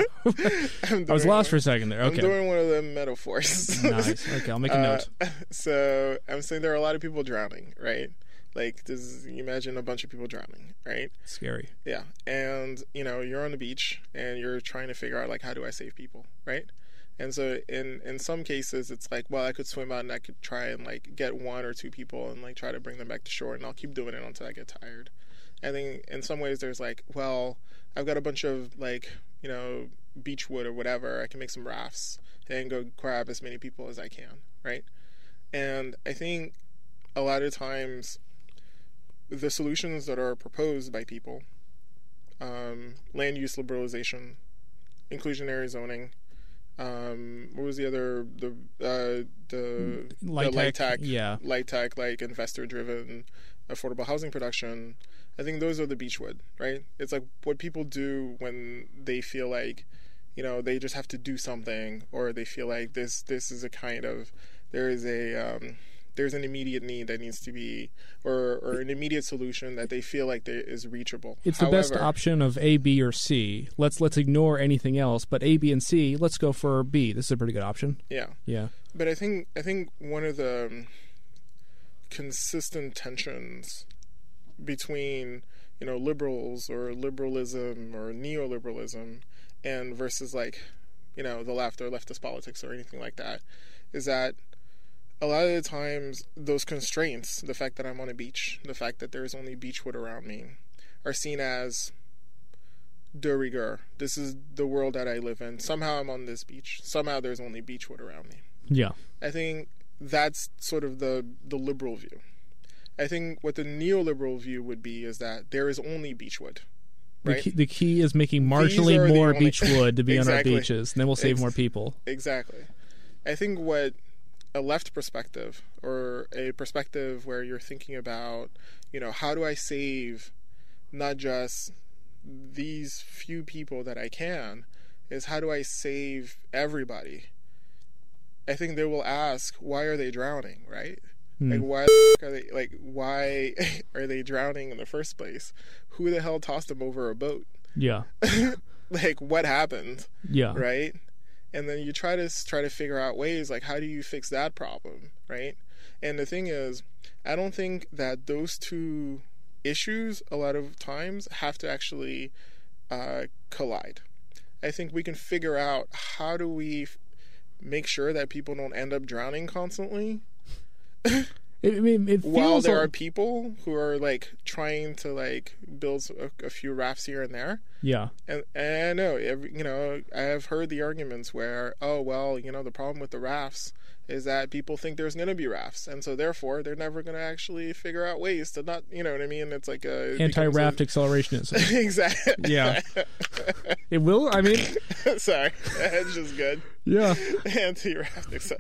I'm i was lost for a second there I'm okay doing one of the metaphors. nice okay i'll make a Uh, note (laughs) so I'm saying there are a lot of people drowning, right? Like, does you imagine a bunch of people drowning, right? scary Yeah, and you know you're on the beach and you're trying to figure out like how do I save people, right? And so in in some cases it's like, well, I could swim out and I could try and like get one or two people and like try to bring them back to shore, and I'll keep doing it until I get tired. I think in some ways there's like, well, I've got a bunch of like you know beach wood or whatever. I can make some rafts and go grab as many people as I can, right? And I think a lot of times the solutions that are proposed by people um, land use liberalization, inclusionary zoning. Um, what was the other the uh, the Light the LIHTC, tech yeah. LIHTC like investor driven affordable housing production. I think those are the beechwood, right? It's like what people do when they feel like you know they just have to do something or they feel like this this is a kind of there is a um, there's an immediate need that needs to be or or an immediate solution that they feel like there is reachable. It's the best option of A, B, or C. Let's let's ignore anything else, but A, B, and C. Let's go for B. This is a pretty good option. Yeah, Yeah, but I think I think one of the um, consistent tensions between you know liberals or liberalism or neoliberalism and versus like you know the left or leftist politics or anything like that is that a lot of the times those constraints the fact that i'm on a beach the fact that there's only beachwood around me are seen as de rigueur. This is the world that i live in. Somehow i'm on this beach. Somehow there's only beachwood around me. Yeah, I think that's sort of the the liberal view. I think what the neoliberal view would be is that there is only beechwood, the, key, the key is making marginally more only- beach wood to be (laughs) on our beaches, and then we'll save Ex- more people. Exactly. I think what a left perspective or a perspective where you're thinking about, you know, how do I save not just these few people that I can, is how do I save everybody? I think they will ask, why are they drowning, right? Hmm. Like why the f- are they like why (laughs) are they drowning in the first place? Who the hell tossed them over a boat? Yeah, (laughs) Like what happened? yeah, right? And then you try to try to figure out ways like how do you fix that problem, right? And the thing is, I don't think that those two issues a lot of times have to actually uh, collide. I think we can figure out how do we f- make sure that people don't end up drowning constantly (laughs) It, I mean, it feels while there like- are people who are like trying to like build a, a few rafts here and there yeah, and, and I know, every, you know, I have heard the arguments where, oh, well, you know, the problem with the rafts is that people think there's going to be rafts, and so therefore they're never going to actually figure out ways to not, you know what I mean? It's like a it a- anti-raft accelerationism. (laughs) exactly. Yeah. (laughs) it will. I mean, (laughs) Sorry, that's just good. Yeah. (laughs) anti-rafting. So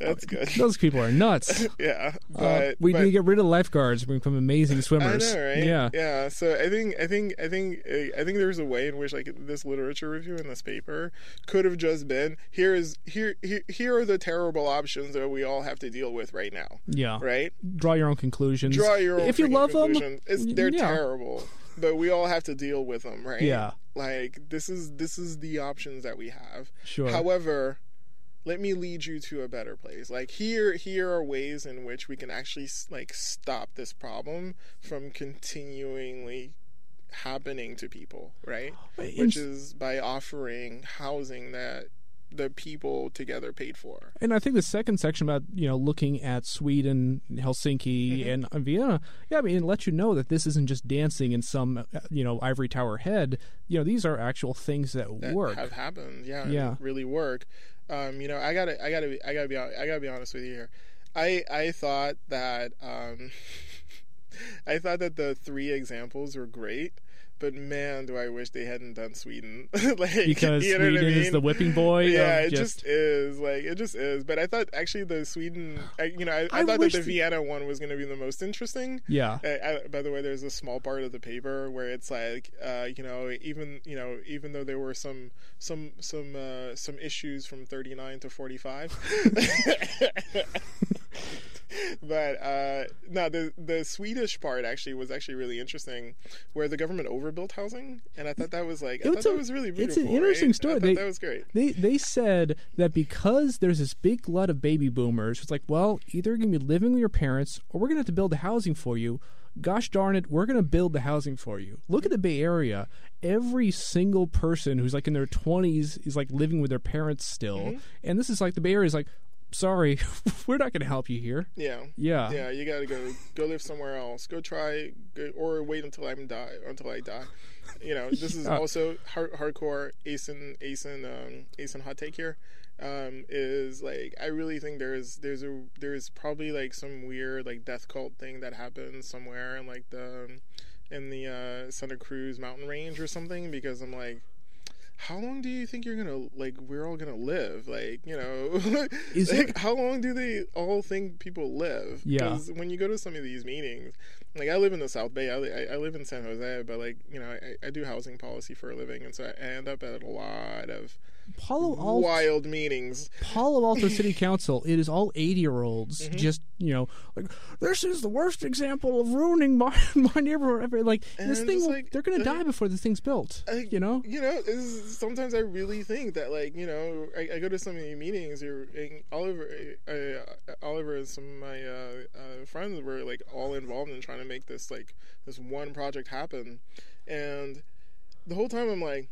that's good. (laughs) Those people are nuts. (laughs) yeah, Uh, but we but, need to get rid of lifeguards. We become amazing I swimmers. know, right? Yeah. yeah. So I think, I think, I think, I think there's a way in which like this literature review in this paper could have just been here is here here here are the terrible options that we all have to deal with right now, Yeah. right? Draw your own conclusions. Draw your own If you love them. It's, they're yeah. terrible, but we all have to deal with them, right? Yeah. Like this is this is the options that we have. Sure. However, let me lead you to a better place. Like here, here are ways in which we can actually like stop this problem from continually happening to people, right? (gasps) Which is by offering housing that the people together paid for. And I think the second section about you know looking at Sweden, Helsinki, Mm-hmm. and Vienna, yeah, I mean, it lets you know that this isn't just dancing in some uh, you know ivory tower head. You know, these are actual things that, that work. have happened. Yeah, Yeah. really work. Um, you know, I gotta, I gotta, be, I gotta be, I gotta be honest with you here. I, I thought that, um, (laughs) I thought that the three examples were great, but man, do I wish they hadn't done Sweden. (laughs) like because you know what I Sweden is the whipping boy. Yeah, it just, just, is like it just is. But I thought actually the Sweden, I, you know, I, I, I thought that the the- Vienna one was going to be the most interesting. yeah. I, I, by the way, there's a small part of the paper where it's like, uh, you know, even you know, even though there were some some some uh, some issues from 39 to 45. (laughs) (laughs) but uh, no, the the Swedish part actually was actually really interesting, where the government overbuilt housing, and I thought that was like, I It's thought that was really it's an interesting right? story. I They- that was great. They they said that because there's this big glut of baby boomers, it's like, well, either you're gonna be living with your parents or we're gonna have to build the housing for you. Gosh darn it, we're gonna build the housing for you. Look at the Bay Area. Every single person who's like in their twenties is like living with their parents still. Mm-hmm. And this is like the Bay Area is like, sorry, (laughs) we're not gonna help you here. Yeah. Yeah. Yeah, you gotta go go live somewhere else. Go try, go, or wait until I'm die until I die. You know, this is (laughs) also hard, hardcore Asn Asn um, Asn hot take here. Um, is like I really think there's there's a there's probably like some weird like death cult thing that happens somewhere in like the in the uh, Santa Cruz mountain range or something because I'm like how long do you think you're gonna like we're all gonna live like you know Is (laughs) like how long do they all think people live Yeah. when you go to some of these meetings like i live in the south bay i, li- I live in san jose but like you know I, I do housing policy for a living and so i end up at a lot of Palo Alto, wild meetings Palo Alto (laughs) City Council, it is all 80 year olds Mm-hmm. just, you know, like, this is the worst example of ruining my, (laughs) my neighborhood ever. Like, this thing, will- like- they're going to like- die before this thing's built. You know? you know is, sometimes i really think that like you know i, I go to so many meetings you're and oliver uh, oliver and some of my uh, uh, friends were like all involved in trying to make this like this one project happen and the whole time i'm like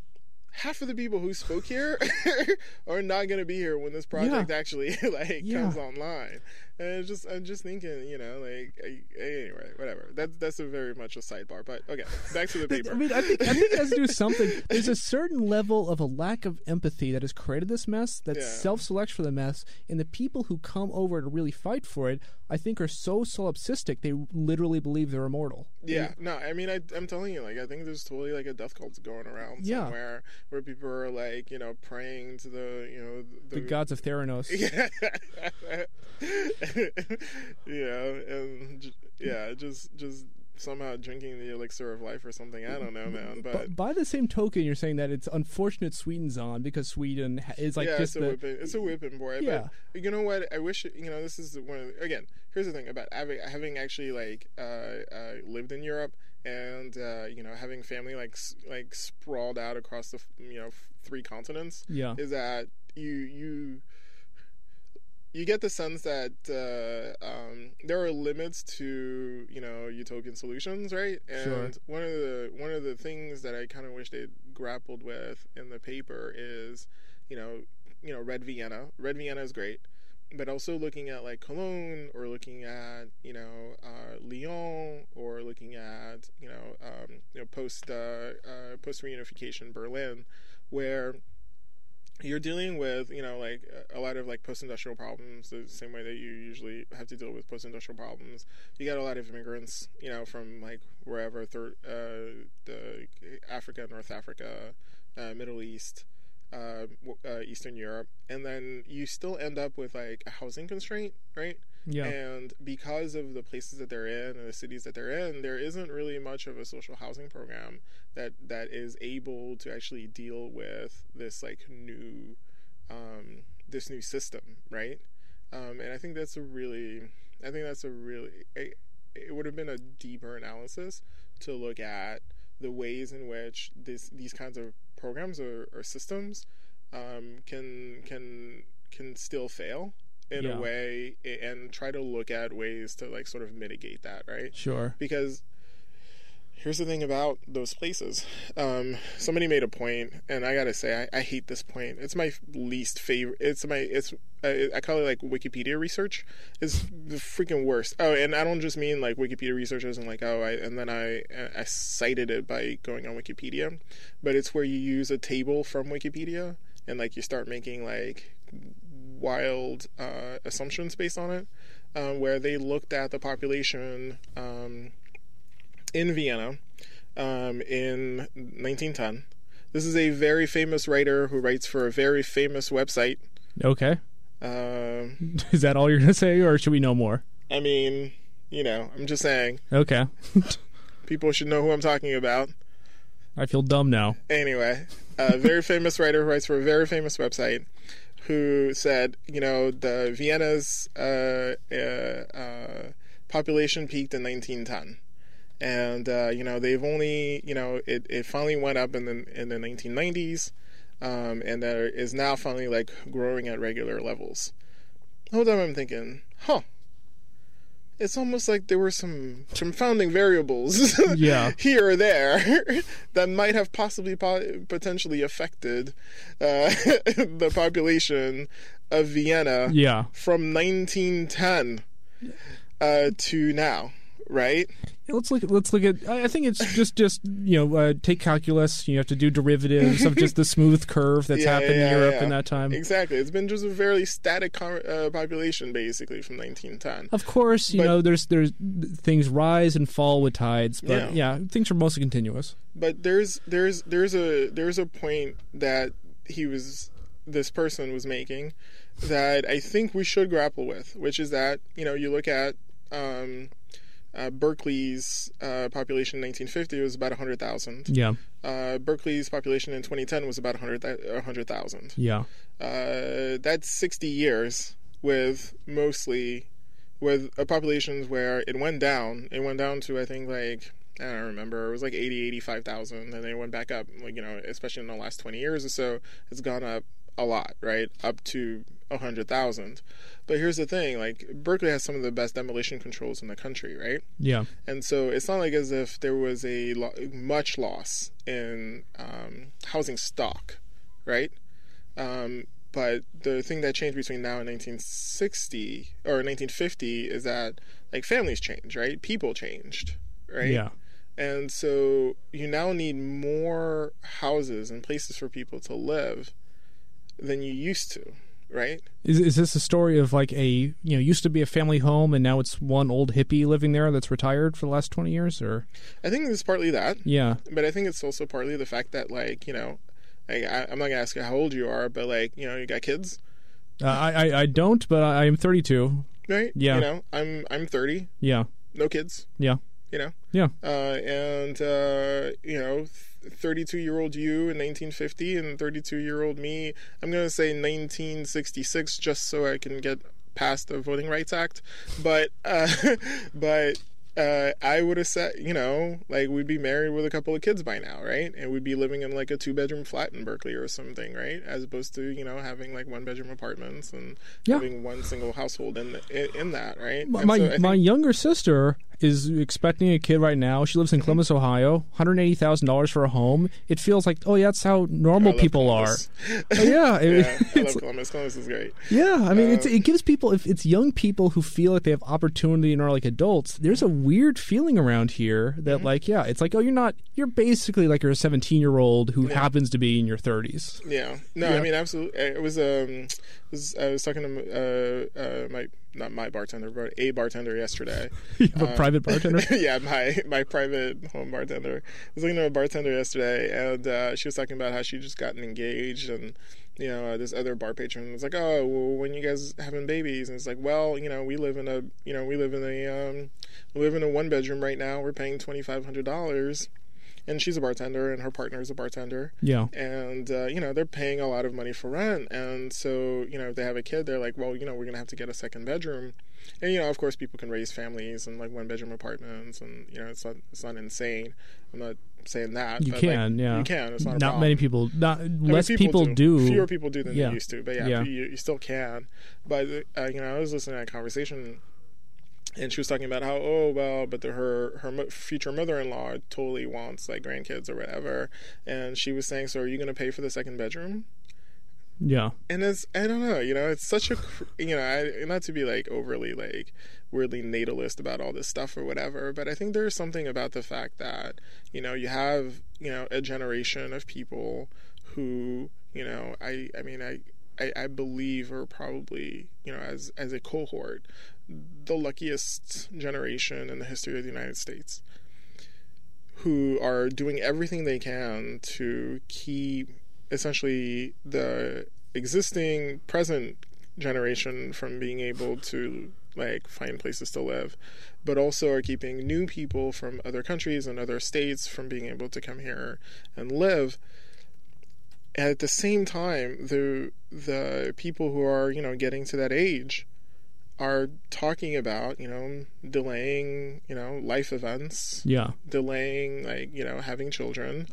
half of the people who spoke here (laughs) are not going to be here when this project Yeah. actually (laughs) like Yeah. comes online and just i'm just thinking you know like anyway whatever that's that's a very much a sidebar but okay back to the (laughs) paper I mean, I think I think it has to do something. There's a certain level of a lack of empathy that has created this mess. That Yeah. self-selects for the mess, and the people who come over to really fight for it, I think, are so solipsistic they literally believe they're immortal. Yeah, no, I mean, I, I'm telling you, like, I think there's totally like a death cult going around Yeah. somewhere where people are like, you know, praying to the, you know, the, The gods of Theranos. (laughs) (laughs) Yeah, you know, and yeah, just just somehow drinking the elixir of life or something. I don't know, man, but. But by the same token, you're saying that it's unfortunate Sweden's on because Sweden is like yeah, just it's a the whipping. It's a whipping boy. Yeah. But you know what? I wish you know this is one. Of the, again, here's the thing about having having actually like uh, uh, lived in Europe and uh, you know having family like like sprawled out across the you know three continents. Yeah. is that you you you get the sense that uh, um, there are limits to you know utopian solutions, right? And Sure. one of the one of the things that I kind of wish they'd grappled with in the paper is you know you know Red Vienna. Red Vienna is great, but also looking at like Cologne or looking at you know uh, Lyon or looking at you know um, you know post uh, uh, post reunification Berlin, where you're dealing with you know like a lot of like post-industrial problems the same way that you usually have to deal with post-industrial problems you got a lot of immigrants you know from like wherever third uh, the africa north africa uh, middle east uh, uh, Eastern Europe, and then you still end up with like a housing constraint, right? Yeah. And because of the places that they're in and the cities that they're in, there isn't really much of a social housing program that that is able to actually deal with this like new um, this new system, right? Um, and I think that's a really, I think that's a really, it, it would have been a deeper analysis to look at the ways in which this these kinds of programs or, or systems um, can can can still fail in Yeah. a way and try to look at ways to like sort of mitigate that right Sure. because here's the thing about those places um, somebody made a point and i gotta say I, I hate this point it's my least favorite it's my it's i call it like wikipedia research it's the freaking worst oh and i don't just mean like wikipedia research isn't like oh I, and then i i cited it by going on wikipedia but it's where you use a table from wikipedia and like you start making like wild uh, assumptions based on it um, where they looked at the population um, in Vienna um, in 1910. This is a very famous writer who writes for a very famous website. Okay. Um, (laughs) Is that all you're gonna say, or should we know more? I mean, you know, I'm just saying, Okay. (laughs) people should know who I'm talking about. I feel dumb now. Anyway, a very famous writer who writes for a very famous website who said, you know, the Vienna's uh, uh, uh, population peaked in 1910. And uh, you know they've only you know it, it finally went up in the in the 1990s, um, and there is now finally like growing at regular levels. Whole time I'm thinking, huh, it's almost like there were some confounding variables (laughs) Yeah. here or there (laughs) that might have possibly po- potentially affected uh, (laughs) the population of Vienna Yeah. from 1910 uh, to now, right? Let's look. Let's look at. I think it's just, just you know, uh, take calculus. You have to do derivatives of just the smooth curve that's (laughs) Yeah, happened yeah, in Europe yeah. in that time. Exactly. It's been just a fairly static uh, population basically from 1910. Of course, you But- know, there's there's things rise and fall with tides, but Yeah. yeah, things are mostly continuous. But there's there's there's a there's a point that he was this person was making that I think we should grapple with, which is that you know you look at um, uh, Berkeley's uh, population in 1950 was about 100,000. Yeah, Uh, Berkeley's population in 2010 was about 100 100,000. yeah, Uh, that's 60 years with mostly with uh, populations where it went down. It went down to I think like I don't remember. It was like 80, 85,000 and then it went back up. Like you know, especially in the last 20 years or so, it's gone up a lot, right? Up to 100,000. But here's the thing, like Berkeley has some of the best demolition controls in the country, right? yeah, And so it's not like as if there was a lo- much loss in um, housing stock, right? Um, but the thing that changed between now and 1960 or 1950 is that like families change, right? People changed, right? yeah. And so you now need more houses and places for people to live than you used to, right? Is is this a story of like a you know used to be a family home and now it's one old hippie living there that's retired for the last twenty years, or I think it's partly that. yeah, but I think it's also partly the fact that like you know, like, I, I'm not gonna ask you how old you are, but like you know, you got kids, uh, I, I I don't, but I am thirty two. right? Yeah. You know, I'm I'm 30, Yeah, no kids. yeah, You know, yeah, uh, and uh, you know, 32 year old you in 1950 and 32 year old me. I'm gonna say 1966 just so I can get past the Voting Rights Act, but uh, (laughs) but. Uh, I would have said, you know, like we'd be married with a couple of kids by now, right? And we'd be living in like a two bedroom flat in Berkeley or something, right? As opposed to, you know, having like one bedroom apartments and Yeah. having one single household in in, in that, right? My And my, think- my younger sister is expecting a kid right now. She lives in Columbus, Ohio. Hundred eighty thousand dollars for a home. It feels like oh yeah, that's how normal people Columbus. are. (laughs) Oh, yeah, I (laughs) mean, yeah, I love Columbus. Columbus is great. Yeah, I mean, it's, Um, it gives people if it's young people who feel like they have opportunity and are like adults. There's a weird feeling around here that Mm-hmm. like, yeah, it's like, oh, you're not. You're basically like you're a 17 year old who happens to be in your 30s. Yeah. No, Yeah. I mean absolutely. It was um, was, I was talking to uh, uh, my not my bartender, but a bartender yesterday. (laughs) you have a Um, private bartender. (laughs) yeah, my my private home bartender. I was looking at a bartender yesterday, and uh, she was talking about how she just gotten engaged, and you know, uh, this other bar patron was like, "Oh, well, when you guys having babies?" And it's like, "Well, you know, we live in a, you know, we live in a, um, we live in a one bedroom right now. We're paying twenty five hundred dollars." And she's a bartender, and her partner is a bartender yeah. and uh, you know they're paying a lot of money for rent and so you know if they have a kid they're like well you know we're gonna have to get a second bedroom and you know of course people can raise families and like one bedroom apartments and you know it's not it's not insane i'm not saying that You but, can, like, yeah. you can it's not, Not many people. Not I mean, less people, do. fewer people do than Yeah. they used to but yeah, Yeah. You, you still can but uh, you know i was listening to that conversation and she was talking about how oh well but the, her her future mother-in-law totally wants like grandkids or whatever and she was saying so are you going to pay for the second bedroom Yeah. and it's i don't know you know it's such a you know I, not to be like overly like weirdly natalist about all this stuff or whatever but i think there's something about the fact that you know you have you know a generation of people who you know i i mean i I, I believe are probably, you know, as as a cohort, the luckiest generation in the history of the United States, who are doing everything they can to keep essentially the existing present generation from being able to like find places to live but also are keeping new people from other countries and other states from being able to come here and live. At the same time the the people who are you know getting to that age are talking about you know delaying you know life events Yeah. delaying like you know having children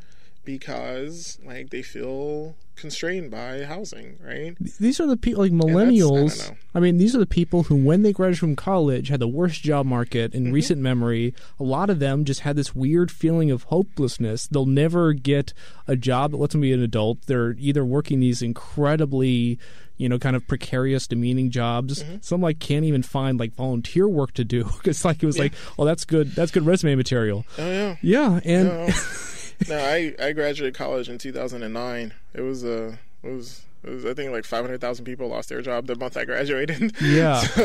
because like they feel constrained by housing right These are the people like that's- I millennials. I, mean, these are the people who, when they graduated from college, had the worst job market Mm-hmm. in recent memory. A lot of them just had this weird feeling of hopelessness. They'll never get a job that lets them be an adult. They're either working these incredibly, you know, kind of precarious, demeaning jobs. Mm-hmm. Some like can't even find like volunteer work to do. (laughs) It's like it was like, oh, that's good. That's good resume material. oh yeah Yeah, and no, (laughs) no I, I graduated college in 2009 it was uh, it was was I think like 500,000 people lost their job the month I graduated. Yeah. (laughs)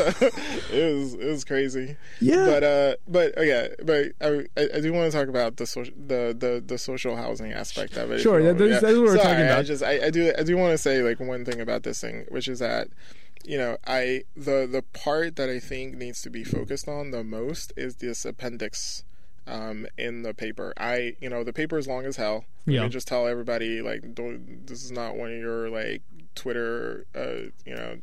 it was it was crazy. yeah, But uh, but yeah, but I, I, I do want to talk about the social the, the, the social housing aspect of it. Sure, you want. that's- that's what we're Sorry, talking I about. just I, I do I do want to say like one thing about this thing, which is that you know I the the part that I think needs to be focused on the most is this appendix um, in the paper. I you know the paper is long as hell. Let Yeah. me just tell everybody like don't this is not one of your like Twitter uh, you know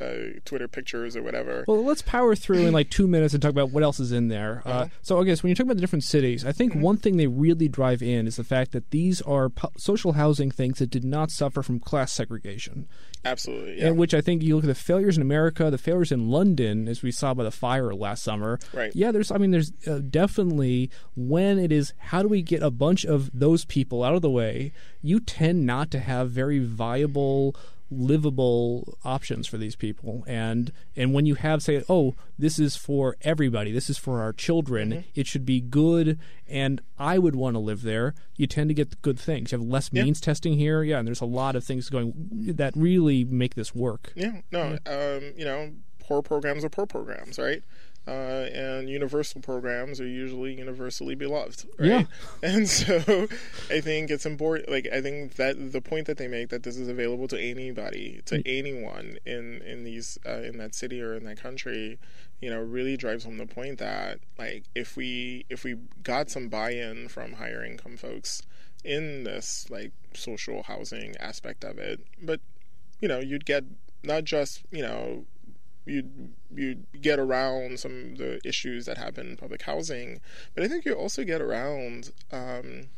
uh, Twitter pictures or whatever. Well, let's power through in like two minutes and talk about what else is in there. Uh, Uh-huh. so, I guess when you talk about the different cities, I think Mm-hmm. one thing they really drive in is the fact that these are pu- social housing things that did not suffer from class segregation. Absolutely, yeah. And which I think you look at the failures in America, the failures in London, as we saw by the fire last summer. Right. Yeah, there's. I mean, there's uh, definitely when it is how do we get a bunch of those people out of the way? You tend not to have very viable livable options for these people and and when you have say oh this is for everybody this is for our children Mm-hmm. it should be good and i would want to live there you tend to get good things you have less Yeah. means testing here yeah and there's a lot of things going that really make this work Yeah, no, um, you know, poor programs are poor programs, right? Uh, and universal programs are usually universally beloved, right? Yeah. (laughs) And so, I think it's important. Like, I think that the point that they make that this is available to anybody, to anyone in in these uh, in that city or in that country, you know, really drives home the point that like if we if we got some buy-in from higher income folks in this like social housing aspect of it, but you know, you'd get not just you know you'd you'd get around some of the issues that happen in public housing, but I think you also get around um,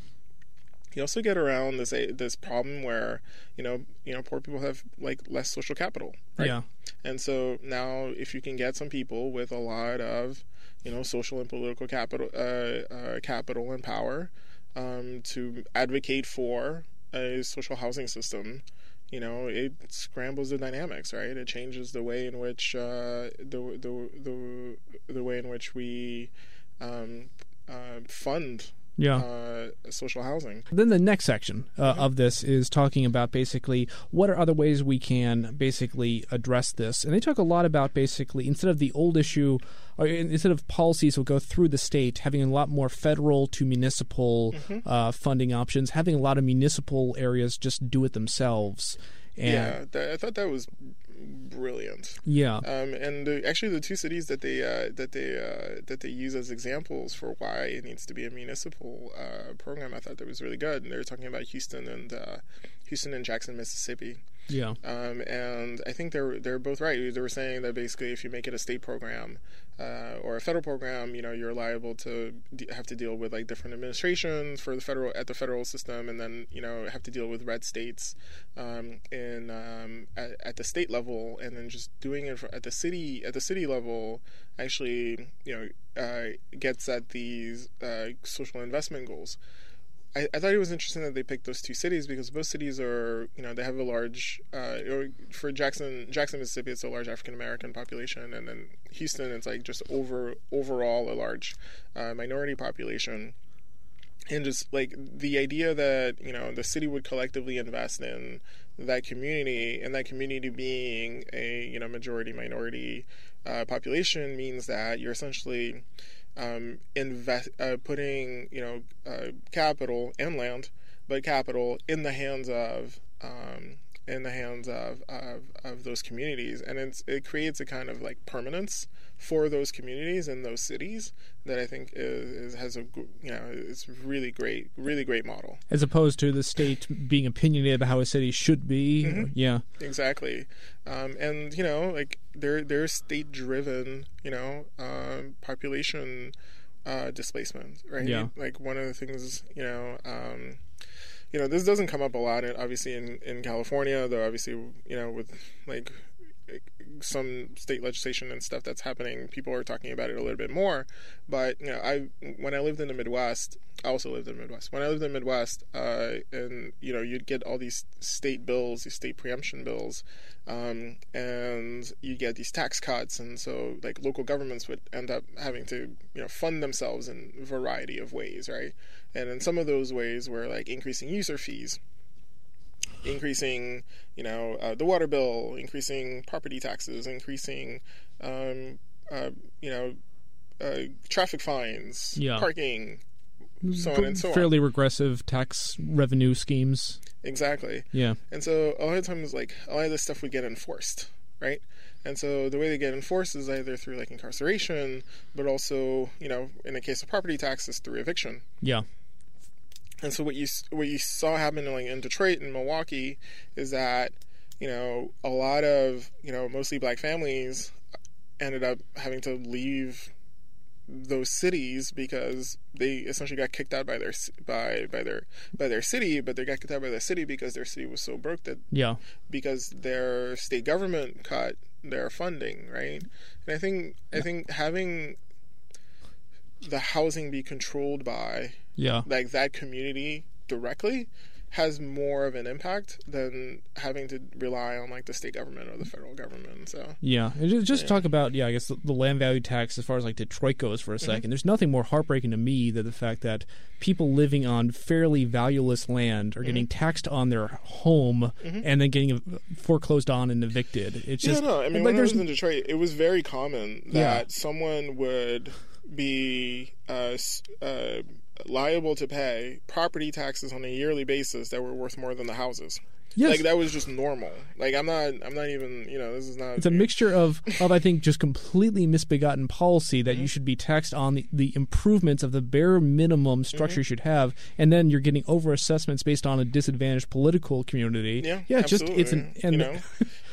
you also get around this this problem where you know you know poor people have like less social capital, right? yeah And so now, if you can get some people with a lot of, you know, social and political capital, uh, uh, capital and power, um, to advocate for a social housing system, you know, it scrambles the dynamics, right? It changes the way in which uh, the the the the way in which we um, uh, fund Yeah. uh, social housing. Then the next section uh, Mm-hmm. of this is talking about basically what are other ways we can basically address this. And they talk a lot about basically instead of the old issue, or instead of policies will go through the state, having a lot more federal to municipal Mm-hmm. uh, funding options, having a lot of municipal areas just do it themselves. And yeah, that, I thought that was brilliant. yeah, Um, and the, actually, the two cities that they uh, that they uh, that they use as examples for why it needs to be a municipal uh, program, I thought that was really good. And they were talking about Houston and uh, Houston and Jackson, Mississippi. yeah, Um, and I think they're they're both right. They were saying that basically, if you make it a state program uh, or a federal program, you know, you're liable to de- have to deal with like different administrations for the federal at the federal system, and then you know have to deal with red states um, in um, at, at the state level, and then just doing it for, at the city at the city level actually you know uh, gets at these uh, social investment goals. I, I thought it was interesting that they picked those two cities because both cities are, you know, they have a large, uh, for Jackson, Jackson, Mississippi, it's a large African American population, and then Houston, it's like just over overall a large uh, minority population, and just like the idea that you know the city would collectively invest in that community, and that community being a you know majority minority uh, population means that you're essentially um, invest uh, putting you know uh, capital and land, but capital in the hands of um, in the hands of, of, of those communities, and it creates a kind of like permanence for those communities and those cities that I think is, is has a you know it's really great, really great model. as opposed to the state being opinionated about how a city should be. Mm-hmm. Yeah, Exactly, um, and you know, like they're they're state driven, you know, um, population uh, displacement, right? Yeah. Like one of the things, you know, um, you know, this doesn't come up a lot, obviously in in California, though. Obviously, you know, with like some state legislation and stuff that's happening, people are talking about it a little bit more. But you know, I when I lived in the Midwest, I also lived in the Midwest. When I lived in the Midwest, uh, and you know, you'd get all these state bills, these state preemption bills, um, and you get these tax cuts, and so like local governments would end up having to you know fund themselves in a variety of ways, right? And in some of those ways were like increasing user fees increasing, you know, uh, the water bill, increasing property taxes, increasing, um, uh, you know, uh, traffic fines, Yeah. parking, so on and so on. fairly regressive tax revenue schemes. Exactly. Yeah, And so a lot of times, like a lot of this stuff would get enforced, right? And so the way they get enforced is either through like incarceration, but also, you know, in the case of property taxes, through eviction. yeah, And so what you what you saw happening like in Detroit and Milwaukee is that you know a lot of you know mostly black families ended up having to leave those cities because they essentially got kicked out by their by by their by their city, but they got kicked out by their city because their city was so broke that yeah, because their state government cut their funding, right? And I think I think having the housing be controlled by yeah. like that community directly has more of an impact than having to rely on like the state government or the federal government. So Yeah, and ju- just talk about yeah, I guess the, the land value tax as far as like Detroit goes for a 2nd There's nothing more heartbreaking to me than the fact that people living on fairly valueless land are getting taxed on their home and then getting uh, foreclosed on and evicted. It's just yeah, no, I mean like when I was in Detroit, it was very common that Yeah. someone would be uh, uh, liable to pay property taxes on a yearly basis that were worth more than the houses. yes, Like that was just normal. Like I'm not, I'm not even, you know, this is not. It's a mixture of, of I think just completely misbegotten policy that Mm-hmm. you should be taxed on the, the improvements of the bare minimum structure Mm-hmm. you should have, and then you're getting over assessments based on a disadvantaged political community. Yeah, yeah, it's just it's an and you know,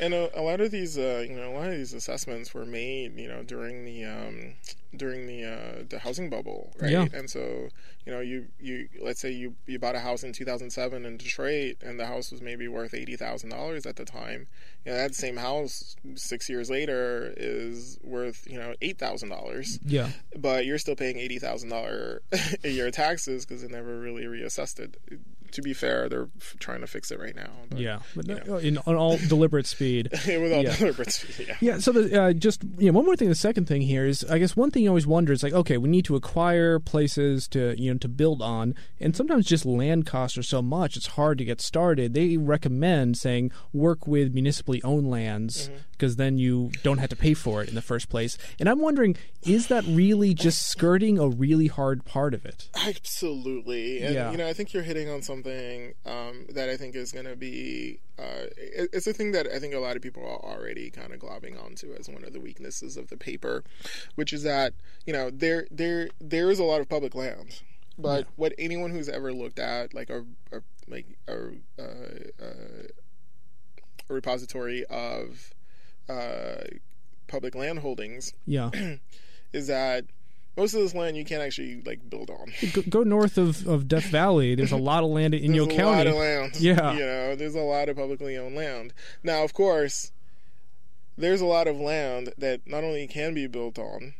and a, a lot of these, uh, you know, a lot of these assessments were made, you know, during the um, during the uh, the housing bubble, right? Yeah. And so, you know, you you let's say you you bought a house in 2007 in Detroit, and the house was maybe worth eighty thousand dollars at the time. You know, that same house six years later is worth you know eight thousand dollars, yeah, but you're still paying eighty thousand dollar a (laughs) year taxes because they never really reassessed it to be fair, they're f- trying to fix it right now. But, yeah, but you no- in on all deliberate speed. (laughs) with all Yeah. deliberate speed, yeah. Yeah, so the, uh, just you know, one more thing. The second thing here is, I guess one thing you always wonder is like, okay, we need to acquire places to you know to build on, and sometimes just land costs are so much it's hard to get started. They recommend saying work with municipally owned lands because then you don't have to pay for it in the first place. And I'm wondering, is that really just skirting a really hard part of it? Absolutely, and Yeah. you know, I think you're hitting on something um, that I think is going to be. Uh, it- it's a thing that I think a lot of people are already kind of globbing onto as one of the weaknesses of the paper, which is that you know there there there is a lot of public land, but what anyone who's ever looked at like a, a like a, uh, uh, a repository of uh, public land holdings Yeah, (clears throat) is that most of this land you can't actually like build on. go, go north of, of Death Valley. There's a lot of land in Inyo There's a County. lot of land. Yeah. You know, there's a lot of publicly owned land. Now, of course, there's a lot of land that not only can be built on,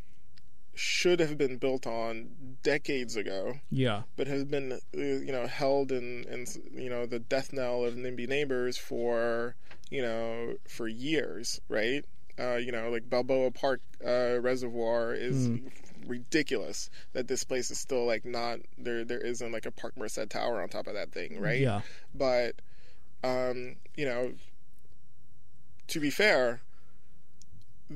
should have been built on decades ago, Yeah, but has been, you know, held in, in, you know, the death knell of NIMBY neighbors for, you know, for years, right? Uh, you know, like Balboa Park uh, Reservoir is ridiculous that this place is still like not there. There isn't like a Parkmerced Tower on top of that thing, right? yeah, But, um, you know, to be fair,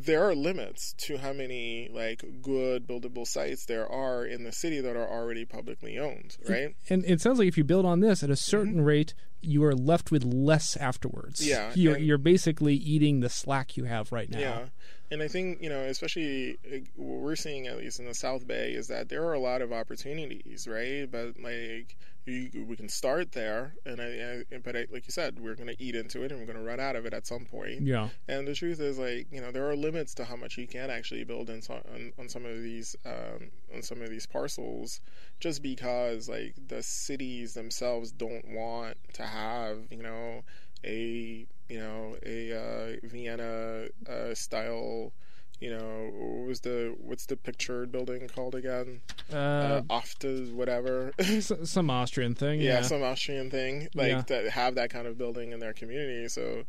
there are limits to how many like good buildable sites there are in the city that are already publicly owned, right? And it sounds like if you build on this at a mm-hmm. certain rate, you are left with less afterwards. Yeah, you're you're basically eating the slack you have right now. Yeah, and I think you know, especially what we're seeing at least in the South Bay is that there are a lot of opportunities, right? But like you, we can start there, and I, I but I, like you said, we're going to eat into it, and we're going to run out of it at some point. Yeah. And the truth is, like you know, there are limits to how much you can actually build in some, on, on some of these um, on some of these parcels, just because like the cities themselves don't want to have you know a you know a uh, Vienna uh, style. You know, what was the what's the pictured building called again? Uh, Uh, Ofta, whatever. (laughs) s- some Austrian thing. yeah, Yeah. some Austrian thing like Yeah. that have that kind of building in their community. So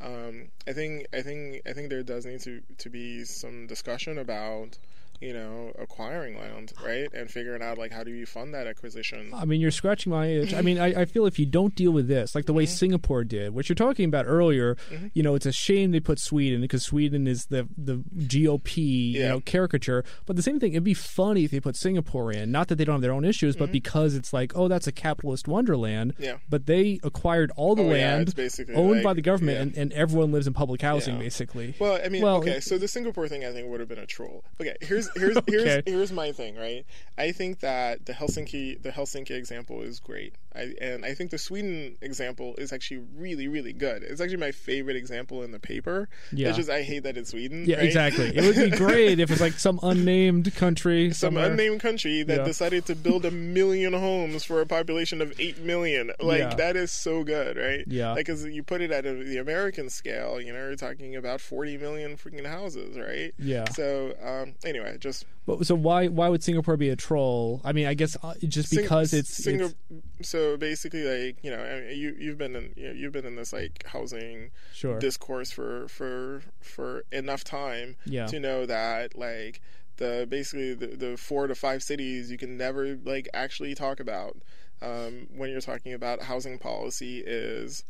um, I think I think I think there does need to to be some discussion about you know acquiring land, right, and figuring out like how do you fund that acquisition. I mean, you're scratching my itch. I mean, I, I feel if you don't deal with this, like the Mm-hmm. way Singapore did, what you're talking about earlier, you know, it's a shame they put Sweden because Sweden is the the GOP, you know, caricature. But the same thing, it'd be funny if they put Singapore in. Not that they don't have their own issues, but because it's like, oh, that's a capitalist wonderland. Mm-hmm. Yeah. But they acquired all the Oh, land basically owned like- by the government, yeah. and, and everyone lives in public housing, Yeah. basically. Well, I mean, Well, okay, so the Singapore thing I think would have been a troll. Okay, here's here's Okay. here's here's my thing, right? I think that the Helsinki the Helsinki example is great. I and I think the Sweden example is actually really really good. It's actually my favorite example in the paper. Yeah. It's just I hate that it's Sweden. Yeah, right? exactly. It would be (laughs) great if it's like some unnamed country, Some somewhere. unnamed country that Yeah. decided to build a million homes for a population of eight million. Like Yeah. that is so good, right? Yeah. Like, because you put it at a, the American scale, you know, you're talking about forty million freaking houses, right? Yeah. So um, anyway, just But so why why would Singapore be a troll? I mean, I guess uh, just Sing- because it's, Singa- it's so basically like you know I mean, you you've been in you know, you've been in this like housing sure. discourse for for for enough time Yeah. to know that like the basically the, the four to five cities you can never like actually talk about um, when you're talking about housing policy is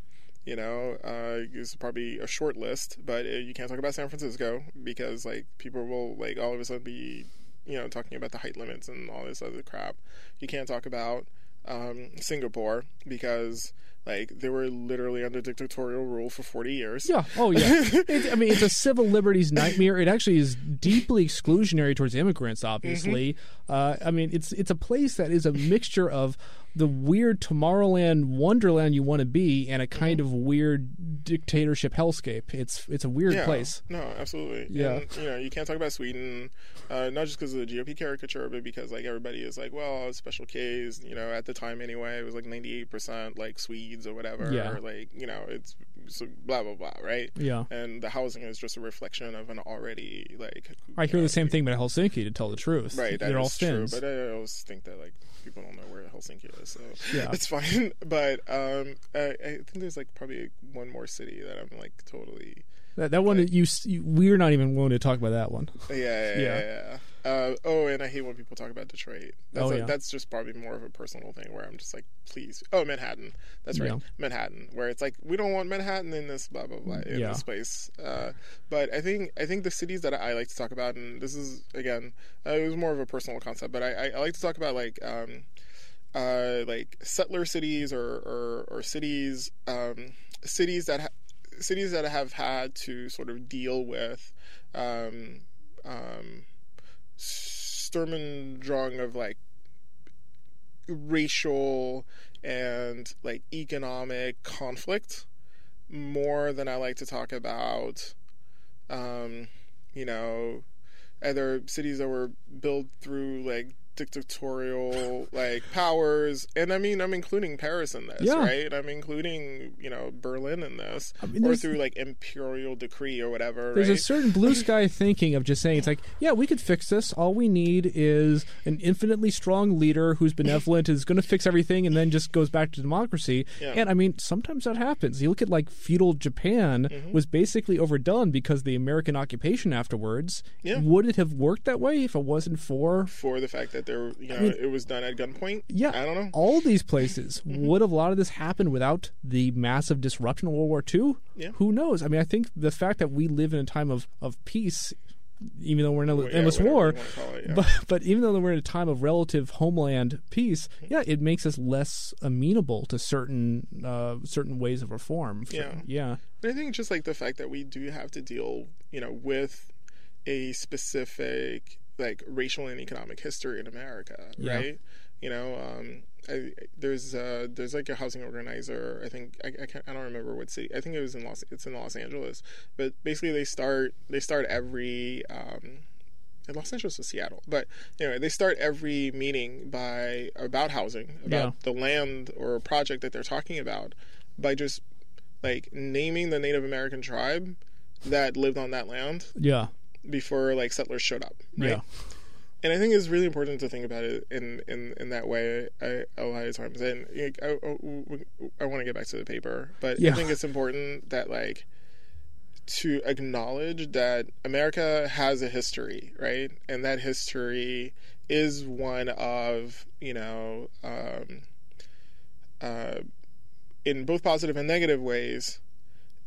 you know uh, is probably a short list but you can't talk about San Francisco because like people will like all of a sudden be you know talking about the height limits and all this other crap you can't talk about um, Singapore because like they were literally under dictatorial rule for 40 years Yeah. Oh, yeah. (laughs) it, I mean, it's a civil liberties nightmare. It actually is deeply exclusionary towards immigrants. Obviously, Mm-hmm. uh, I mean, it's it's a place that is a mixture of the weird Tomorrowland wonderland you want to be and a kind Mm-hmm. of weird dictatorship hellscape. It's it's a weird yeah, place. No, absolutely. Yeah. And, you know, you can't talk about Sweden, uh, not just because of the GOP caricature, but because like everybody is like, well, special case. You know, at the time anyway, it was like ninety eight percent like Swede needs or whatever. Yeah. Or like you know, it's so blah blah blah, right? Yeah. And the housing is just a reflection of an already like. I hear know, the same thing about Helsinki. To tell the truth, Right, that they're all is true. But I always think that like people don't know where Helsinki is, so Yeah. (laughs) it's fine. (laughs) But um, I, I think there's like probably one more city that I'm like totally. that, that one, you, you, we're not even willing to talk about that one. Yeah, yeah, Yeah. yeah. yeah. Uh, oh, and I hate when people talk about Detroit. That's Oh, like, yeah. that's just probably more of a personal thing where I'm just like, please. Oh, Manhattan. That's right, Yeah. Manhattan. Where it's like we don't want Manhattan in this blah blah blah in Yeah. this place. Uh, but I think I think the cities that I like to talk about, and this is again, uh, it was more of a personal concept, but I, I, I like to talk about like. Um, uh, like settler cities or, or, or cities um, cities that ha- cities that have had to sort of deal with um, um, Sturm und Drang of like racial and like economic conflict more than I like to talk about um, you know either cities that were built through like dictatorial like powers and i mean i'm including paris in this Yeah. right i'm including you know berlin in this I mean, or through like imperial decree or whatever There's right a certain blue sky thinking of just saying it's like, yeah, we could fix this. All we need is an infinitely strong leader who's benevolent, is going to fix everything, and then just goes back to democracy. Yeah. And I mean, sometimes that happens. You look at like feudal Japan Mm-hmm. was basically overdone because the American occupation afterwards. Yeah. Would it have worked that way if it wasn't for for the fact that there you know mean- it was done at gunpoint Yeah, i don't know All these places (laughs) Mm-hmm. would have a lot of this happened without the massive disruption of World War II. Yeah. Who knows? I mean, I think the fact that we live in a time of, of peace, even though we're in an Yeah, endless war, you wanna call it, yeah. (laughs) but but even though we're in a time of relative homeland peace, Mm-hmm. yeah, it makes us less amenable to certain uh, certain ways of reform. Yeah. yeah, And I think just like the fact that we do have to deal, you know, with a specific like racial and economic history in America, Yeah. right? You know, um, I, there's uh, there's like a housing organizer. I think I, I, can't, I don't remember what city. I think it was in Los. It's in Los Angeles. But basically, they start they start every. Um, in Los Angeles or Seattle, but anyway, they start every meeting by about housing, about the land or project that they're talking about, by just like naming the Native American tribe that lived on that land yeah, before like settlers showed up, right? yeah, And I think it's really important to think about it in in, in that way I, a lot of times. And like, I, I, want to get back to the paper, but Yeah. I think it's important that like to acknowledge that America has a history, right? And that history is one of you know, um, uh, in both positive and negative ways,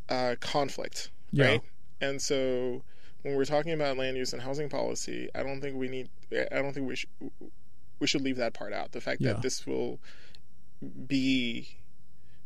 uh, conflict, Yeah. right? And so when we're talking about land use and housing policy, I don't think we need. I don't think we should. We should leave that part out. The fact Yeah. that this will be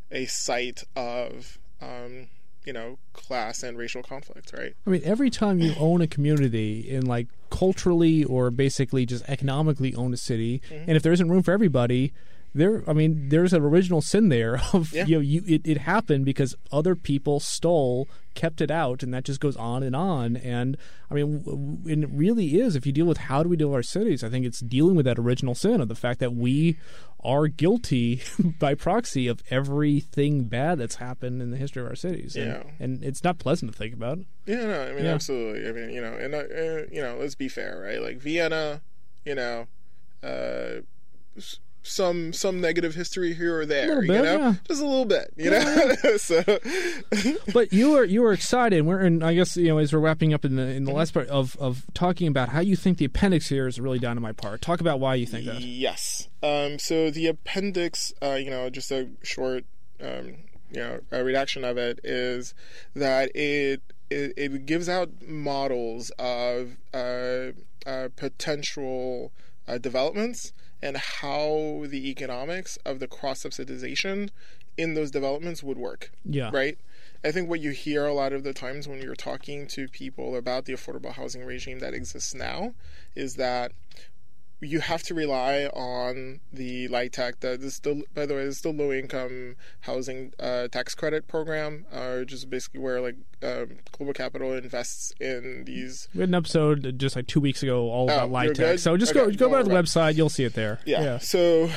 a site of, um, you know, class and racial conflict, right? I mean, every time you (laughs) own a community and like culturally or basically just economically own a city, Mm-hmm. and if there isn't room for everybody, there, I mean, there's an original sin there (laughs) of Yeah. you know, you it, it happened because other people stole, kept it out, and that just goes on and on. And I mean, and it really is. If you deal with how do we deal with our cities, I think it's dealing with that original sin of the fact that we are guilty (laughs) by proxy of everything bad that's happened in the history of our cities. And, Yeah. and it's not pleasant to think about. Yeah, no, I mean, Yeah. absolutely. I mean, you know, and uh, uh, you know, let's be fair, right? Like Vienna, you know, uh, some some negative history here or there, Little you know, yeah. just a little bit, you know. (laughs) so, (laughs) but you were you were excited. We're and I guess you know as we're wrapping up in the in the last part of of talking about how you think the appendix here is really down to my part. Talk about why you think that. Yes. Um, so the appendix, uh, you know, just a short, um, you know, a redaction of it is that it it, it gives out models of uh, uh, potential uh, developments and how the economics of the cross subsidization in those developments would work Yeah. right? I think what you hear a lot of the times when you're talking to people about the affordable housing regime that exists now is that you have to rely on the light LIHTC. That is still, by the way, is still low income housing uh, tax credit program, uh, which is basically where like um, Global Capital invests in these. We had an episode just like two weeks ago all about Oh, LIHTC. good? So just Okay, go go to the right. website. You'll see it there. Yeah. So um,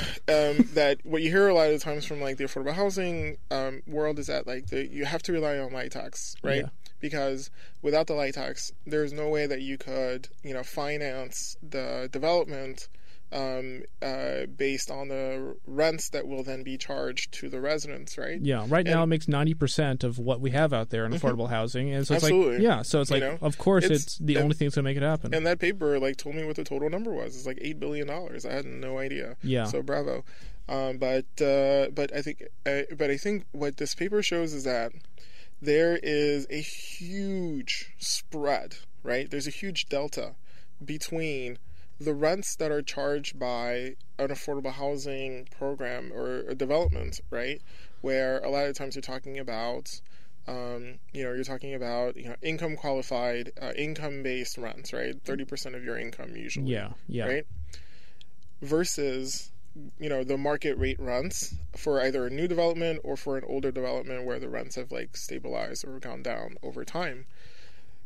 (laughs) that what you hear a lot of times from like the affordable housing um, world is that like the, you have to rely on LIHTC, right? Yeah. Because without the LIHTC, there's no way that you could you know finance the development um, uh, based on the rents that will then be charged to the residents, right? Yeah, right now it makes ninety percent of what we have out there in affordable housing, and so it's like, Absolutely. yeah, so it's You like, know, of course, it's- it's, the and- only thing that's gonna make it happen. And that paper like told me what the total number was. It's like eight billion dollars. I had no idea. Yeah. So bravo. Um, but uh, but I think uh, but I think what this paper shows is that there is a huge spread. Right. There's a huge delta between the rents that are charged by an affordable housing program or a development, right? Where a lot of times you're talking about, um, you know, you're talking about you know income qualified, uh, income based rents, right? Thirty percent of your income usually, yeah, yeah, right? Versus, you know, the market rate rents for either a new development or for an older development where the rents have like stabilized or gone down over time.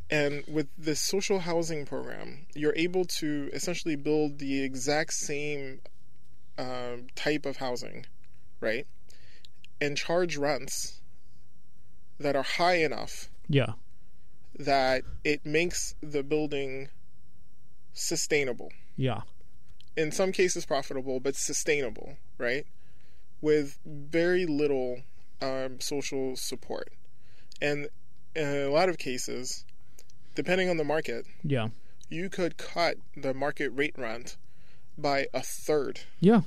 And with this social housing program, you're able to essentially build the exact same um, type of housing, right? And charge rents that are high enough yeah, that it makes the building sustainable. yeah, In some cases, profitable, but sustainable, right? With very little um, social support. And in a lot of cases, depending on the market, yeah, you could cut the market rate rent by a third, yeah,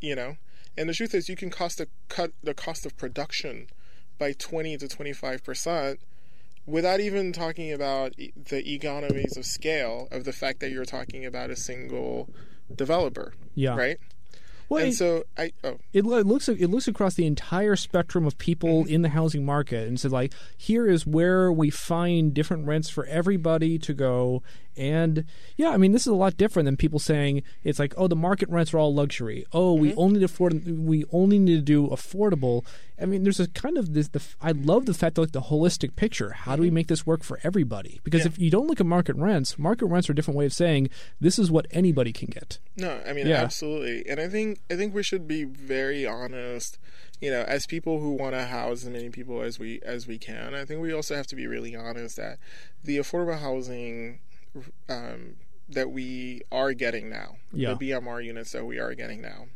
you know? And the truth is, you can cost a, cut the cost of production by 20 to 25% without even talking about the economies of scale of the fact that you're talking about a single developer, yeah. right? Well, and it, so I, oh, it, looks it looks across the entire spectrum of people Mm-hmm. in the housing market, and said like, here is where we find different rents for everybody to go. And yeah, I mean, this is a lot different than people saying it's like, oh, the market rents are all luxury. Oh, we Mm-hmm. only afford we only need to do affordable. I mean, there's a kind of this. The, I love the fact that like the holistic picture. How do we make this work for everybody? Because Mm-hmm. Yeah. if you don't look at market rents, market rents are a different way of saying this is what anybody can get. No, I mean Yeah. absolutely, and I think I think we should be very honest. You know, as people who want to house as many people as we as we can, I think we also have to be really honest that the affordable housing um, that we are getting now, Yeah. the BMR units that we are getting now,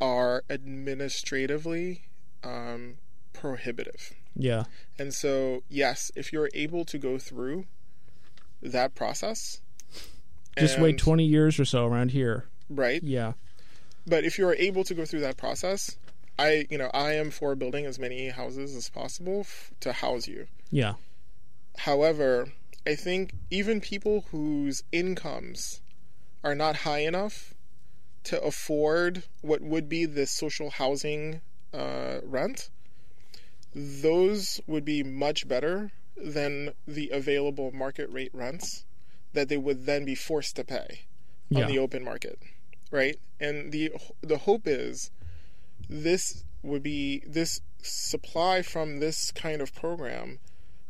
are administratively um, prohibitive. Yeah, And so, yes, if you're able to go through that process, just wait twenty years or so around here. right? Yeah, But if you're able to go through that process, I, you know, I am for building as many houses as possible f- to house you. yeah, However, I think even people whose incomes are not high enough to afford what would be the social housing uh, rent, those would be much better than the available market rate rents that they would then be forced to pay yeah. on the open market, right? And the the hope is this would be this supply from this kind of program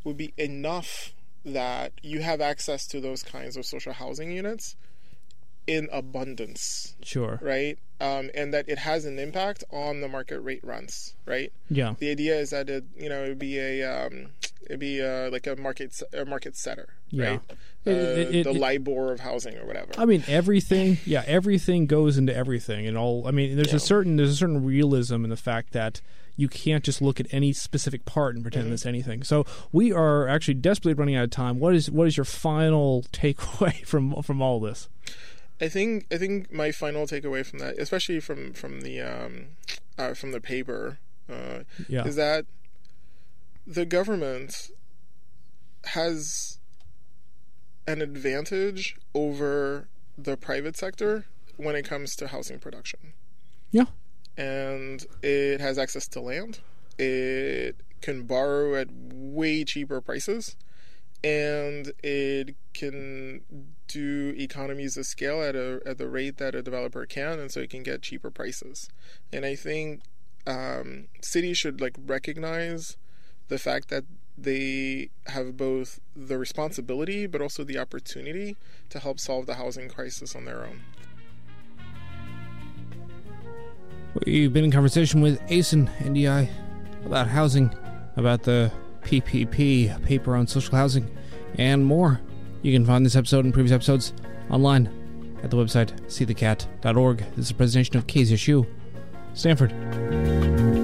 would be enough that you have access to those kinds of social housing units in abundance, Sure. right? Um, and that it has an impact on the market rate rents, right? Yeah. The idea is that it, you know, it'd be a, um, it'd be uh like a market, a market setter, Yeah. right? It- uh, it- it- the LIBOR of housing or whatever. I mean everything. Yeah, everything goes into everything, and all. I mean, there's Yeah. a certain there's a certain realism in the fact that you can't just look at any specific part and pretend Mm-hmm. it's anything. So we are actually desperately running out of time. What is what is your final (laughs) takeaway from from all this? I think I think my final takeaway from that, especially from from the um, uh, from the paper, uh, Yeah. is that the government has an advantage over the private sector when it comes to housing production. Yeah. And it has access to land. It can borrow at way cheaper prices. and it can do economies of scale at a at the rate that a developer can, and so it can get cheaper prices. And I think um, cities should like recognize the fact that they have both the responsibility but also the opportunity to help solve the housing crisis on their own. We've been in conversation with Asn Ndiaye about housing, about the PPP, paper on social housing, and more. You can find this episode and previous episodes online at the website seethecat.org. This is a presentation of KZSU, Stanford.